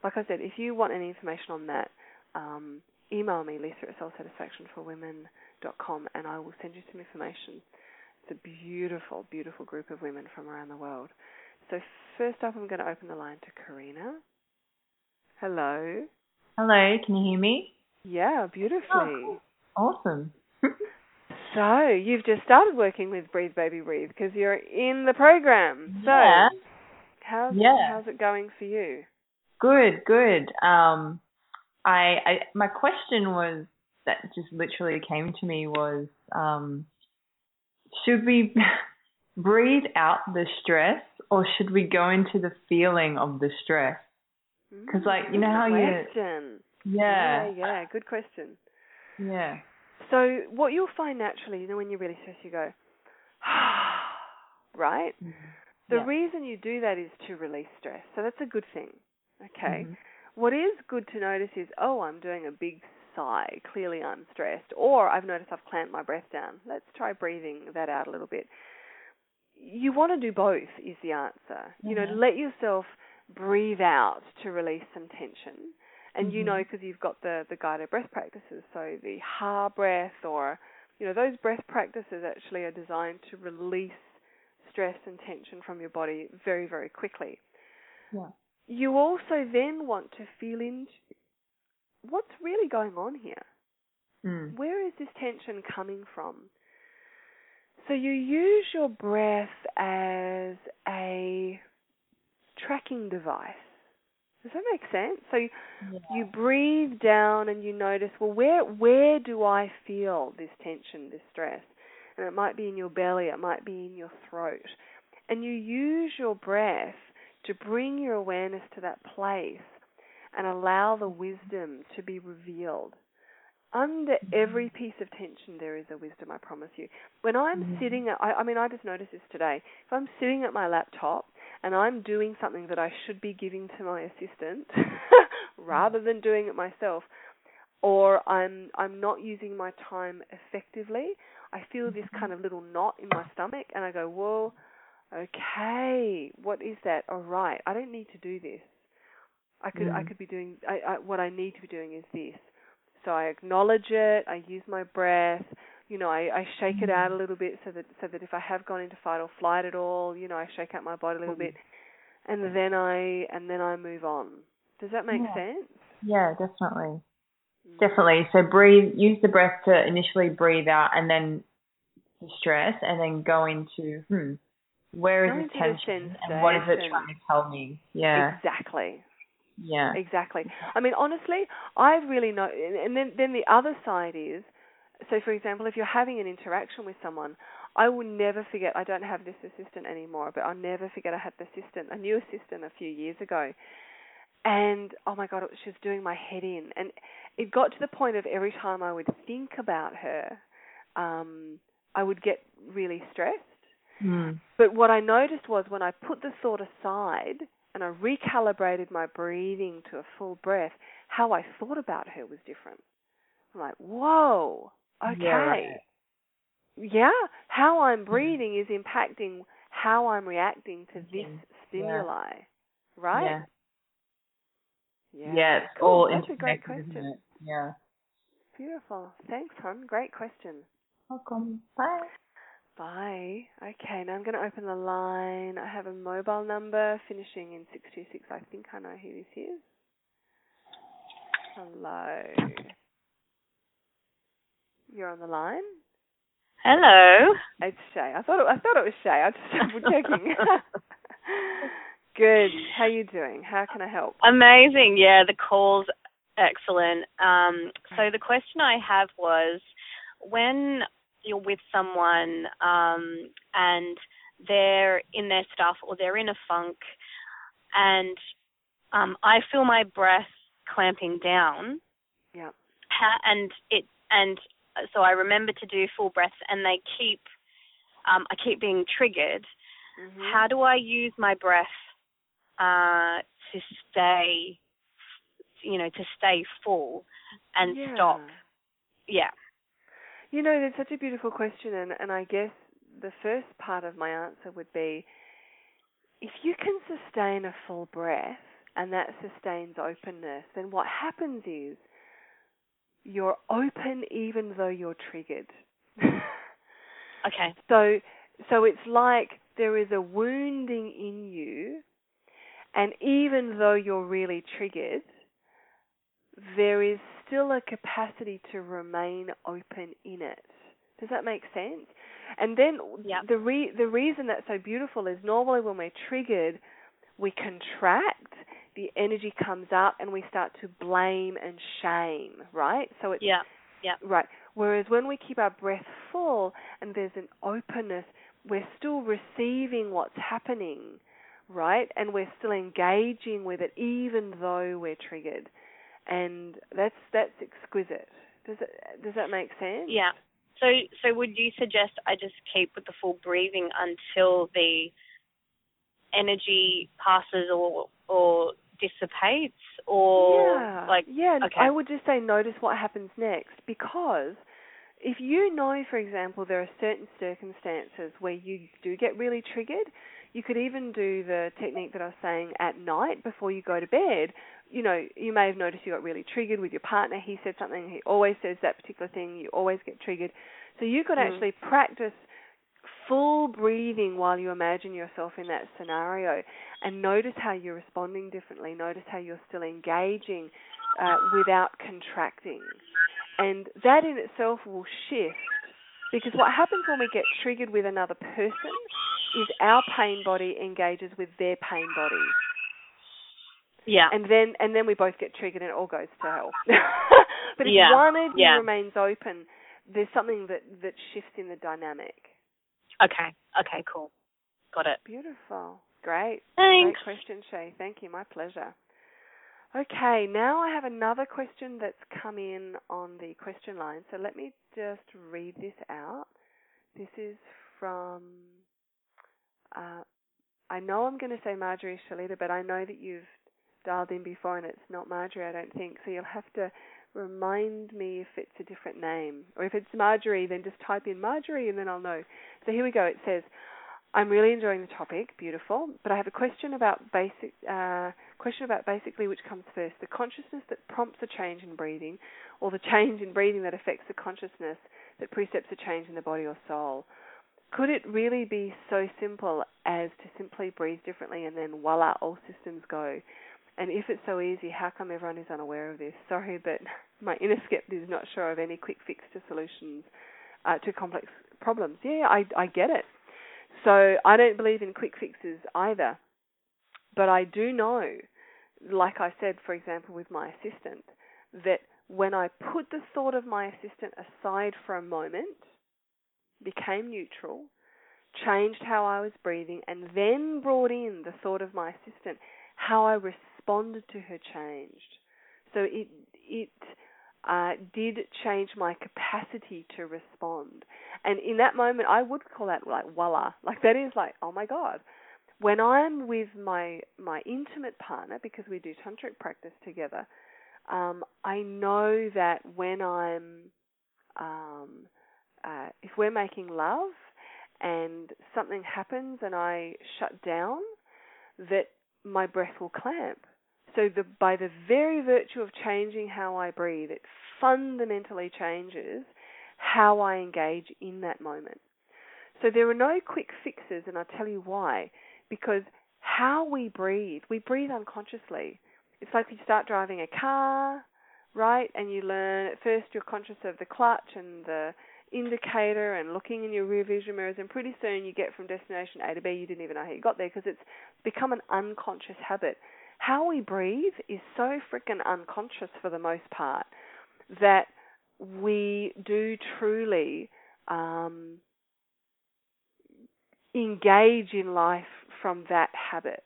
S2: like I said, if you want any information on that, um, email me, lisa at soulsatisfactionforwomen.com, and I will send you some information. It's a beautiful, beautiful group of women from around the world. So, first up, I'm going to open the line to Karina. Hello.
S3: Hello, can you hear me?
S2: Yeah, beautifully.
S3: Oh, cool. Awesome. (laughs)
S2: so, you've just started working with Breathe Baby Breathe because you're in the program. So,
S3: yeah.
S2: how's,
S3: yeah.
S2: how's it going for you?
S3: Good, good. Um, I, I my question was that just literally came to me was um, should we (laughs) breathe out the stress or should we go into the feeling of the stress? Because like you know how
S2: question.
S3: you yeah
S2: yeah yeah good question
S3: yeah.
S2: So what you'll find naturally, you know, when you're really stressed, you go, (sighs) right?
S3: Mm-hmm.
S2: The
S3: Yeah.
S2: reason you do that is to release stress. So that's a good thing. Okay.
S3: Mhm.
S2: What is good to notice is, oh, I'm doing a big sigh. Clearly I'm stressed. Or I've noticed I've clamped my breath down. Let's try breathing that out a little bit. You want to do both, is the answer. You know,
S3: Mhm.
S2: let yourself breathe out to release some tension. And you
S3: Mhm.
S2: know, because you've got the, the guided breath practices, so the ha breath or, you know, those breath practices actually are designed to release stress and tension from your body very, very quickly.
S3: Yeah.
S2: You also then want to feel into what's really going on here.
S3: Mm.
S2: Where is this tension coming from? So you use your breath as a tracking device. Does that make sense? So you,
S3: Yeah.
S2: you breathe down and you notice, well, where where do I feel this tension, this stress? And it might be in your belly, it might be in your throat. And you use your breath to bring your awareness to that place and allow the wisdom to be revealed. Under every piece of tension, there is a wisdom, I promise you. When I'm
S3: Mhm.
S2: sitting at, I, I mean, I just noticed this today. If I'm sitting at my laptop and I'm doing something that I should be giving to my assistant (laughs) rather than doing it myself, or I'm I'm not using my time effectively, I feel this kind of little knot in my stomach, and I go, "Whoa, okay, what is that? All right, I don't need to do this. I could I
S3: Mm.
S2: could be doing I, I, what I need to be doing is this." So I acknowledge it. I use my breath. You know, I, I shake it out a little bit so that so that if I have gone into fight or flight at all, you know, I shake out my body a little bit, and then I and then I move on. Does that make
S3: Yeah.
S2: sense?
S3: Yeah, definitely.
S2: Mm.
S3: Definitely. So breathe, use the breath to initially breathe out and then the stress and then go into, hmm, where
S2: the
S3: tension and what is it trying to tell me? Yeah.
S2: Exactly.
S3: Yeah.
S2: Exactly. I mean, honestly, I really know. And and then then the other side is, so for example, if you're having an interaction with someone, I will never forget. I don't have this assistant anymore, but I'll never forget. I had the assistant, a new assistant, a few years ago, and oh my god, she was doing my head in, and it got to the point of every time I would think about her, um, I would get really stressed.
S3: Mm.
S2: But what I noticed was when I put the thought aside and I recalibrated my breathing to a full breath, how I thought about her was different. I'm like, whoa, okay.
S3: Yeah, right.
S2: Yeah, how I'm breathing is impacting how I'm reacting to this
S3: Mhm.
S2: stimuli, right?
S3: Yeah.
S2: Yeah,
S3: Yeah, it's
S2: cool.
S3: all
S2: That's a great
S3: interconnected,
S2: question.
S3: Yeah.
S2: Beautiful. Thanks, hon. Great question.
S3: Welcome. Bye.
S2: Bye. Okay, now I'm going to open the line. I have a mobile number finishing in 626. I think I know who this is. Hello. You're on the line?
S4: Hello.
S2: It's Shay. I thought it, I thought it was Shay. I just double checking. (laughs) Good. How are you doing? How can I help?
S4: Amazing. Yeah, the call's excellent. Um, so the question I have was when you're with someone um, and they're in their stuff or they're in a funk and um, I feel my breath clamping down.
S2: Yeah.
S4: and it and so I remember to do full breaths and they keep um, I keep being triggered.
S2: Mm-hmm.
S4: How do I use my breath uh, to stay, you know, to stay full and
S2: yeah.
S4: stop? Yeah.
S2: You know, that's such a beautiful question, and, and I guess the first part of my answer would be if you can sustain a full breath and that sustains openness, then what happens is you're open even though you're triggered. (laughs)
S4: okay.
S2: So so it's like there is a wounding in you and even though you're really triggered, there is still a capacity to remain open in it. Does that make sense? And then
S4: yep.
S2: the re- the reason that's so beautiful is normally when we're triggered, we contract, the energy comes up, and we start to blame and shame, right? So it's
S4: yeah, yeah,
S2: right. Whereas when we keep our breath full and there's an openness, we're still receiving what's happening, right? And we're still engaging with it, even though we're triggered, and that's that's exquisite. Does it does that make sense?
S4: Yeah. So, so would you suggest I just keep with the full breathing until the energy passes or or dissipates, or
S2: yeah.
S4: like
S2: yeah?
S4: Okay.
S2: I would just say notice what happens next because if you know, for example, there are certain circumstances where you do get really triggered, you could even do the technique that I was saying at night before you go to bed. You know, you may have noticed you got really triggered with your partner. He said something, he always says that particular thing, you always get triggered. So you could
S4: Mm.
S2: actually practice full breathing while you imagine yourself in that scenario and notice how you're responding differently. Notice how you're still engaging uh, without contracting. And that in itself will shift because what happens when we get triggered with another person is our pain body engages with their pain body.
S4: Yeah.
S2: And then and then we both get triggered and it all goes to hell. (laughs) but if
S4: Yeah.
S2: one of you
S4: Yeah.
S2: remains open, there's something that, that shifts in the dynamic.
S4: Okay. Okay. Cool. Got it.
S2: Beautiful. Great.
S4: Thanks.
S2: Great question, Shay. Thank you. My pleasure. Okay, now I have another question that's come in on the question line. So let me just read this out. This is from, uh, I know I'm going to say Marjorie Shalita, but I know that you've dialed in before and it's not Marjorie, I don't think. So you'll have to remind me if it's a different name. Or if it's Marjorie, then just type in Marjorie and then I'll know. So here we go. It says, I'm really enjoying the topic, beautiful. But I have a question about basic uh, question about basically which comes first: the consciousness that prompts a change in breathing, or the change in breathing that affects the consciousness that precepts a change in the body or soul. Could it really be so simple as to simply breathe differently and then voila, all systems go? And if it's so easy, how come everyone is unaware of this? Sorry, but (laughs) my inner skeptic is not sure of any quick fix to solutions uh, to complex problems. Yeah, I, I get it. So I don't believe in quick fixes either. But I do know, like I said, for example, with my assistant, that when I put the thought of my assistant aside for a moment, became neutral, changed how I was breathing, and then brought in the thought of my assistant, how I responded to her changed. So it it uh, did change my capacity to respond. And in that moment, I would call that like voila, like that is like oh my god. When I'm with my my intimate partner, because we do tantric practice together, um, I know that when I'm um, uh, if we're making love and something happens and I shut down, that my breath will clamp. So the, by the very virtue of changing how I breathe, it fundamentally changes how I engage in that moment. So there are no quick fixes, and I'll tell you why. Because how we breathe, we breathe unconsciously. It's like you start driving a car, right? And you learn at first you're conscious of the clutch and the indicator and looking in your rear vision mirrors, and pretty soon you get from destination A to B. You didn't even know how you got there because it's become an unconscious habit. How we breathe is so freaking unconscious for the most part that we do truly um, engage in life from that habit.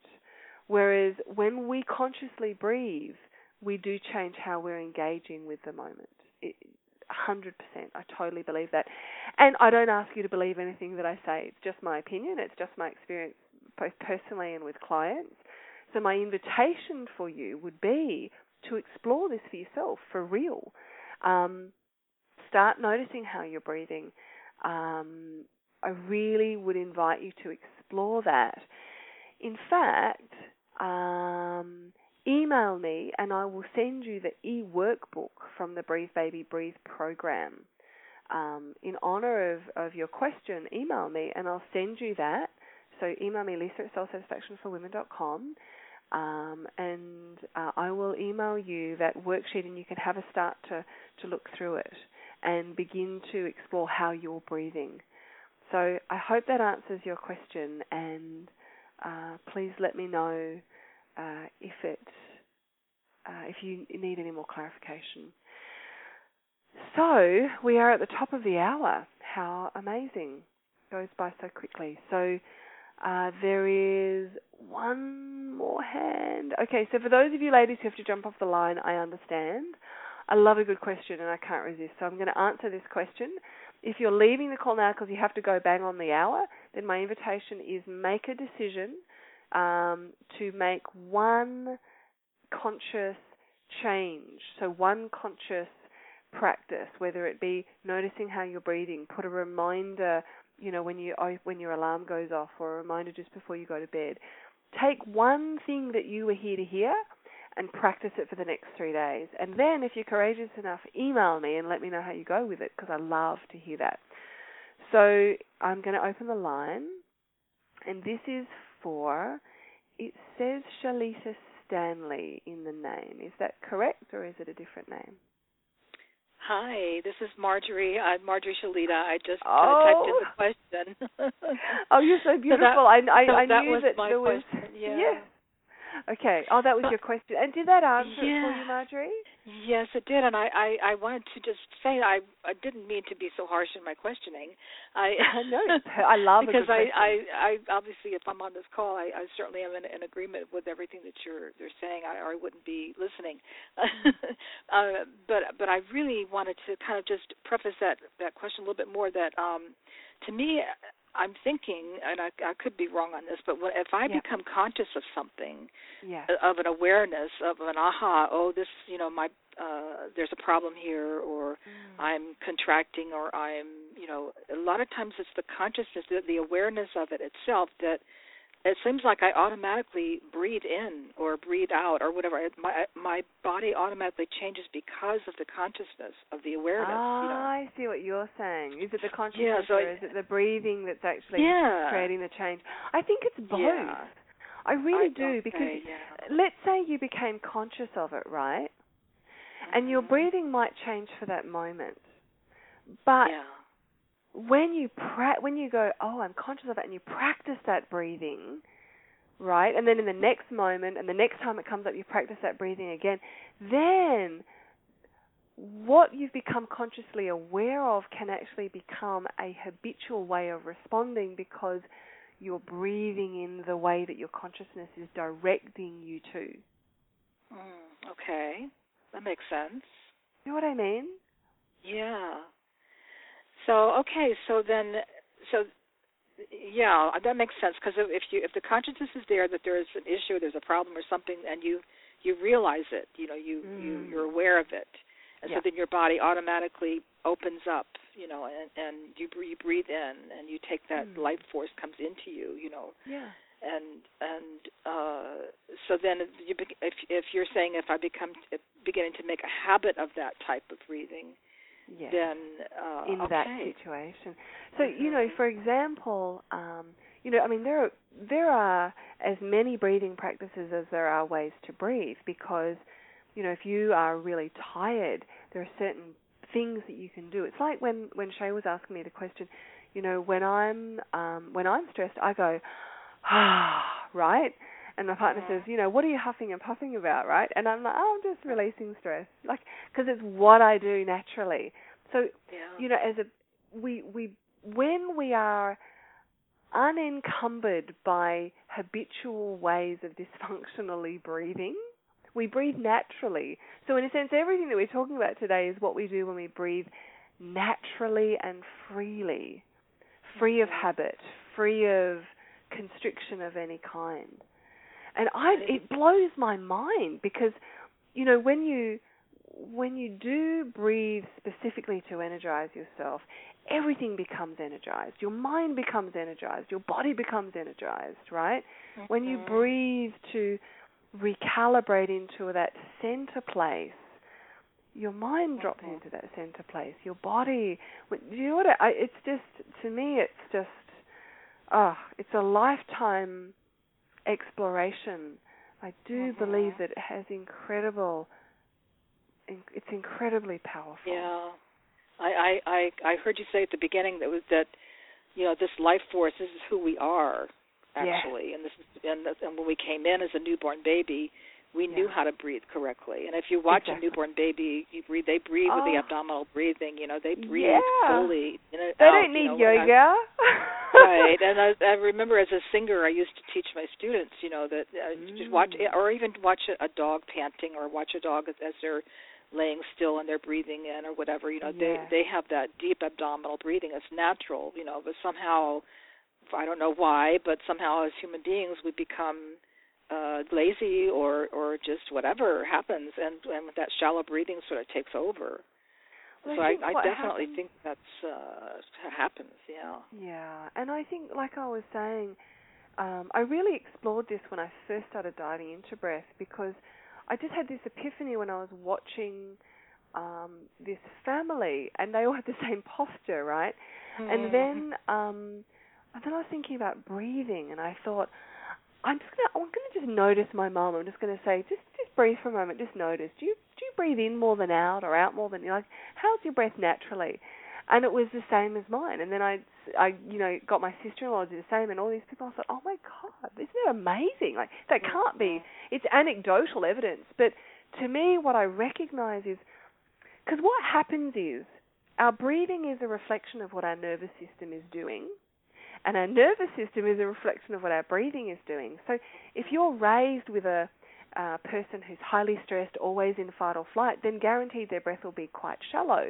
S2: Whereas when we consciously breathe, we do change how we're engaging with the moment. It, 100%. I totally believe that. And I don't ask you to believe anything that I say. It's just my opinion. It's just my experience, both personally and with clients. So, my invitation for you would be to explore this for yourself, for real. Um, start noticing how you're breathing. Um, I really would invite you to explore that. In fact, um, email me and I will send you the e workbook from the Breathe Baby Breathe program. Um, in honor of, of your question, email me and I'll send you that. So email me lisa at soulsatisfactionforwomen.com um, and uh, I will email you that worksheet and you can have a start to, to look through it and begin to explore how you're breathing. So I hope that answers your question and uh, please let me know uh, if it uh, if you need any more clarification. So we are at the top of the hour. How amazing! Goes by so quickly. So uh, there is one more hand. Okay, so for those of you ladies who have to jump off the line, I understand. I love a good question and I can't resist. So I'm going to answer this question. If you're leaving the call now because you have to go bang on the hour, then my invitation is make a decision um, to make one conscious change. So one conscious practice, whether it be noticing how you're breathing, put a reminder, you know, when you when your alarm goes off, or a reminder just before you go to bed. Take one thing that you were here to hear and practice it for the next three days. And then, if you're courageous enough, email me and let me know how you go with it because I love to hear that. So I'm going to open the line, and this is for, it says Shalita Stanley in the name. Is that correct or is it a different name?
S5: Hi, this is Marjorie. I'm Marjorie Shalita. I just uh,
S2: oh.
S5: typed in the question. (laughs)
S2: oh, you're so beautiful.
S5: So that,
S2: I, I,
S5: so
S2: I
S5: that
S2: knew
S5: was
S2: that
S5: my
S2: there was.
S5: question. Yeah. (laughs)
S2: yeah. Okay. Oh, that was your question. And did that answer
S5: yeah.
S2: it for you, Marjorie?
S5: Yes, it did. And I, I, I wanted to just say I, I didn't mean to be so harsh in my questioning. I (laughs)
S2: no, (laughs) I love it.
S5: because I,
S2: I,
S5: I, I obviously if I'm on this call, I, I certainly am in, in agreement with everything that you're you're saying, I, or I wouldn't be listening. (laughs) uh, but but I really wanted to kind of just preface that that question a little bit more. That um, to me, I'm thinking, and I, I could be wrong on this, but what, if I
S2: yeah.
S5: become conscious of something,
S2: yeah.
S5: of an awareness of an aha, oh, this, you know, my uh, there's a problem here, or
S2: mm.
S5: I'm contracting, or I'm, you know, a lot of times it's the consciousness, the, the awareness of it itself that it seems like I automatically breathe in or breathe out or whatever. My my body automatically changes because of the consciousness of the awareness.
S2: Ah,
S5: you know.
S2: I see what you're saying. Is it the consciousness
S5: Yeah, so
S2: or
S5: I-
S2: is it the breathing that's actually
S5: Yeah.
S2: creating the change? I think it's both.
S5: Yeah.
S2: I really
S5: I
S2: do because
S5: say,
S2: let's say you became conscious of it, right? And your
S5: Mhm.
S2: breathing might change for that moment. But
S5: yeah.
S2: When you pra- when you go, oh, I'm conscious of it, and you practice that breathing, right? And then in the next moment, and the next time it comes up, you practice that breathing again. Then what you've become consciously aware of can actually become a habitual way of responding because you're breathing in the way that your consciousness is directing you to.
S5: Mm, okay, that makes sense.
S2: You know what I mean?
S5: Yeah. So okay, so then, so yeah, that makes sense because if you if the consciousness is there that there is an issue, there's a problem or something, and you you realize it, you know, you you
S2: Mm.
S5: you're aware of it, and
S2: Yeah.
S5: so then your body automatically opens up, you know, and and you breathe, you breathe in, and you take that
S2: Mm.
S5: life force comes into you, you know,
S2: Yeah.
S5: and and uh so then if you if if you're saying if I become if beginning to make a habit of that type of breathing,
S2: Yes.
S5: then uh,
S2: in
S5: okay.
S2: that situation. So you know, for example, um, you know, I mean, there are there are as many breathing practices as there are ways to breathe because, you know, if you are really tired, there are certain things that you can do. It's like when when Shay was asking me the question, you know, when I'm um when I'm stressed, I go ah, (sighs) right? And my partner says, you know, what are you huffing and puffing about, right? And I'm like, oh, I'm just releasing stress, like because it's what I do naturally. So,
S5: Yeah.
S2: you know, as a we we when we are unencumbered by habitual ways of dysfunctionally breathing, we breathe naturally. So, in a sense, everything that we're talking about today is what we do when we breathe naturally and freely, free of mm-hmm. habit, free of constriction of any kind. And I, it blows my mind because, you know, when you when you do breathe specifically to energize yourself, everything becomes energized. Your mind becomes energized. Your body becomes energized, right? When you
S5: Mhm.
S2: breathe to recalibrate into that center place, your mind drops
S5: Mhm.
S2: into that center place. Your body, you know what? I, it's just to me, it's just, ah, it's a lifetime exploration. I do
S5: Mhm.
S2: believe that it has incredible. It's incredibly powerful.
S5: Yeah, I, I I I heard you say at the beginning that was that you know this life force. This is who we are
S2: Yeah.
S5: actually, and this is and, and when we came in as a newborn baby, we knew
S2: Yeah.
S5: how to breathe correctly. And if you watch
S2: Exactly.
S5: a newborn baby, you breathe. They breathe with the
S2: Oh.
S5: abdominal breathing. You know, they breathe
S2: Yeah.
S5: fully. In and
S2: They
S5: out,
S2: don't
S5: you
S2: need
S5: know, when I-
S2: yoga. (laughs)
S5: right and I, I remember as a singer i used to teach my students you know that uh, just watch
S2: Mm.
S5: or even watch a, a dog panting or watch a dog as, as they're laying still and they're breathing in or whatever you know they they have that deep abdominal breathing it's natural you know but somehow i don't know why but somehow as human beings we become uh lazy or or just whatever happens and and that shallow breathing sort of takes over
S2: Well,
S5: so
S2: I
S5: I, I definitely
S2: happens-
S5: think that's uh happens yeah
S2: Yeah, and I think, like I was saying, um, I really explored this when I first started diving into breath because I just had this epiphany when I was watching um, this family, and they all had the (laughs) same posture, right?
S5: Mm-hmm.
S2: And then, um, and then I was thinking about breathing, and I thought, I'm just gonna, I'm gonna just notice my mum. I'm just gonna say, just, just breathe for a moment. Just notice. Do you, do you breathe in more than out, or out more than you like? How's your breath naturally? And it was the same as mine. And then I, I, you know, got my sister-in-law to do the same, and all these people. I thought, oh my god, isn't it amazing? Like that can't be. It's anecdotal evidence, but to me, what I recognize is because what happens is our breathing is a reflection of what our nervous system is doing, and our nervous system is a reflection of what our breathing is doing. So if you're raised with a uh, person who's highly stressed, always in fight or flight, then guaranteed their breath will be quite shallow.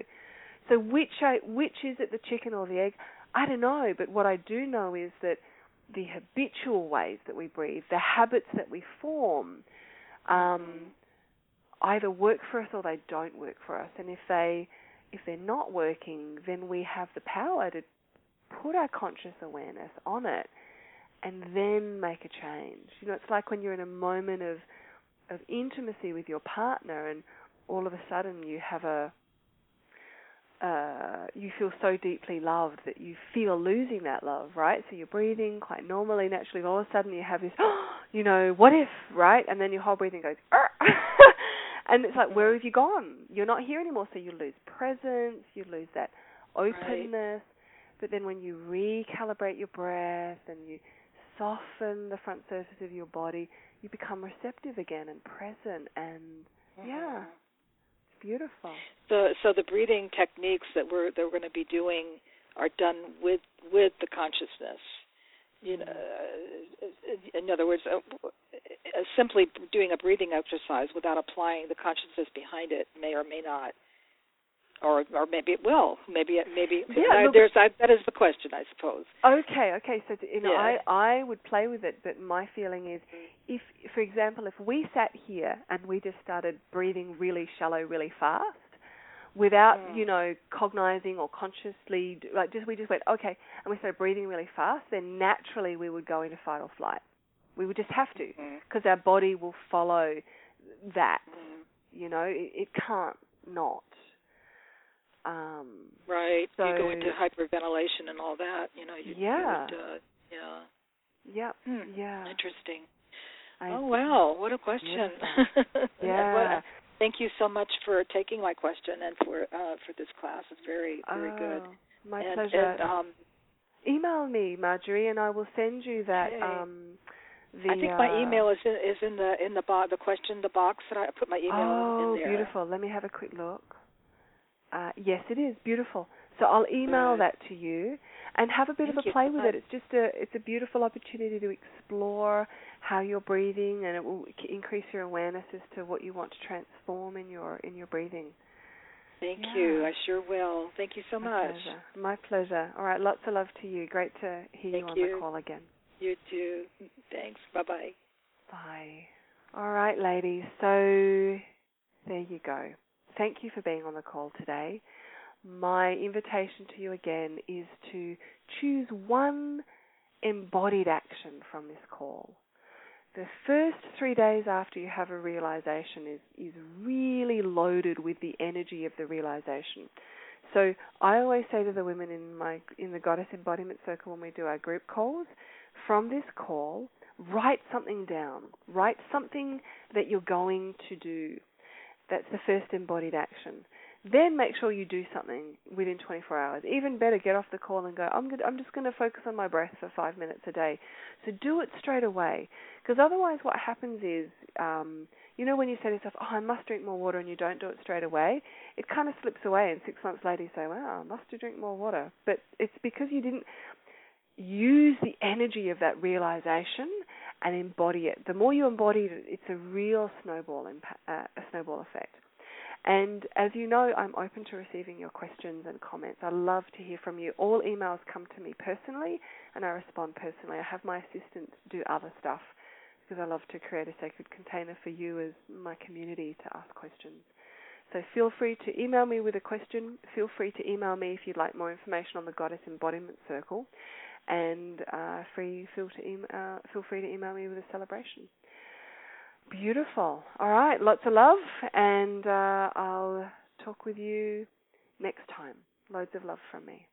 S2: So which I, which is it, the chicken or the egg? I don't know, but what I do know is that the habitual ways that we breathe, the habits that we form, um, either work for us or they don't work for us. And if they if they're not working, then we have the power to put our conscious awareness on it and then make a change. You know, it's like when you're in a moment of of intimacy with your partner and all of a sudden you have a uh, you feel so deeply loved that you feel losing that love, right? So you're breathing quite normally, naturally. All of a sudden, you have this, (gasps) you know, what if, right? And then your whole breathing goes, (laughs) and it's like, where have you gone? You're not here anymore. So you lose presence, you lose that openness. But then when you recalibrate your breath and you soften the front surface of your body, you become receptive again and present, and yeah, it's beautiful.
S5: So, so the breathing techniques that we're that we're going to be doing are done with with the consciousness. You know, uh, in other words, uh, uh, simply doing a breathing exercise without applying the consciousness behind it may or may not, or or maybe it will. Maybe it maybe
S2: Yeah, look-
S5: there's I, that is the question, I suppose.
S2: Okay, okay. So you know,
S5: Yeah.
S2: I I would play with it, but my feeling is, if for example, if we sat here and we just started breathing really shallow, really fast, without
S5: Mm.
S2: you know cognizing or consciously, like just we just went okay, and we started breathing really fast, then naturally we would go into fight or flight. We would just have to because our body will follow that.
S5: Mhm.
S2: You know, it, it can't not. Um,
S5: Right.
S2: So-
S5: you go into hyperventilation and all that. You know. You, you
S2: Yeah.
S5: would, uh, yeah.
S2: yeah,
S5: Hmm.
S2: yeah.
S5: Interesting.
S2: I-
S5: oh wow, what a question. (laughs)
S2: Yeah.
S5: What a- Thank you so much for taking my question and for uh, for this class. It's very very
S2: oh,
S5: good.
S2: My
S5: and,
S2: pleasure.
S5: And, um,
S2: Email me, Marjorie, and I will send you that.
S5: Okay.
S2: Um, the,
S5: I think
S2: uh,
S5: my email is in, is in the in the box the question the box that I put my email
S2: oh,
S5: in there.
S2: Oh, beautiful. Let me have a quick look. Uh, yes, it is beautiful. So I'll email that to you and have a bit
S5: Thank
S2: of a play with it. It's just a it's a beautiful opportunity to explore how you're breathing, and it will increase your awareness as to what you want to transform in your in your breathing.
S5: Thank
S2: Yeah.
S5: you. I sure will. Thank you so
S2: My
S5: much.
S2: pleasure. My pleasure. All right, lots of love to you. Great to hear you on
S5: you.
S2: the call again.
S5: You too. Thanks. Bye bye.
S2: Bye. All right, ladies. So there you go. Thank you for being on the call today. My invitation to you again is to choose one embodied action from this call. The first three days after you have a realization is, is really loaded with the energy of the realization. So I always say to the women in my in the Goddess Embodiment Circle when we do our group calls, from this call, write something down. Write something that you're going to do. That's the first embodied action. Then make sure you do something within 24 hours. Even better, get off the call and go. I'm, good, I'm just going to focus on my breath for five minutes a day. So do it straight away, because otherwise, what happens is, um, you know, when you say to yourself, "Oh, I must drink more water," and you don't do it straight away, it kind of slips away. And six months later, you say, "Wow, I must have drink more water." But it's because you didn't use the energy of that realization and embody it. The more you embody it, it's a real snowball impact, uh, a snowball effect. And as you know, I'm open to receiving your questions and comments. I love to hear from you. All emails come to me personally, and I respond personally. I have my assistants do other stuff because I love to create a sacred container for you as my community to ask questions. So feel free to email me with a question. Feel free to email me if you'd like more information on the Goddess Embodiment Circle, and uh, free feel to uh, feel free to email me with a celebration. Beautiful. All right, lots of love, and uh, I'll talk with you next time. Loads of love from me.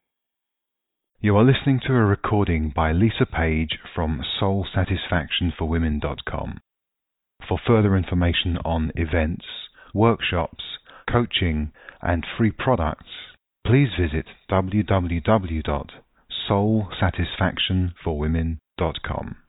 S1: You are listening to a recording by Lisa Page from SoulSatisfactionForWomen.com. For further information on events, workshops, coaching, and free products, please visit www.soulsatisfactionforwomen.com.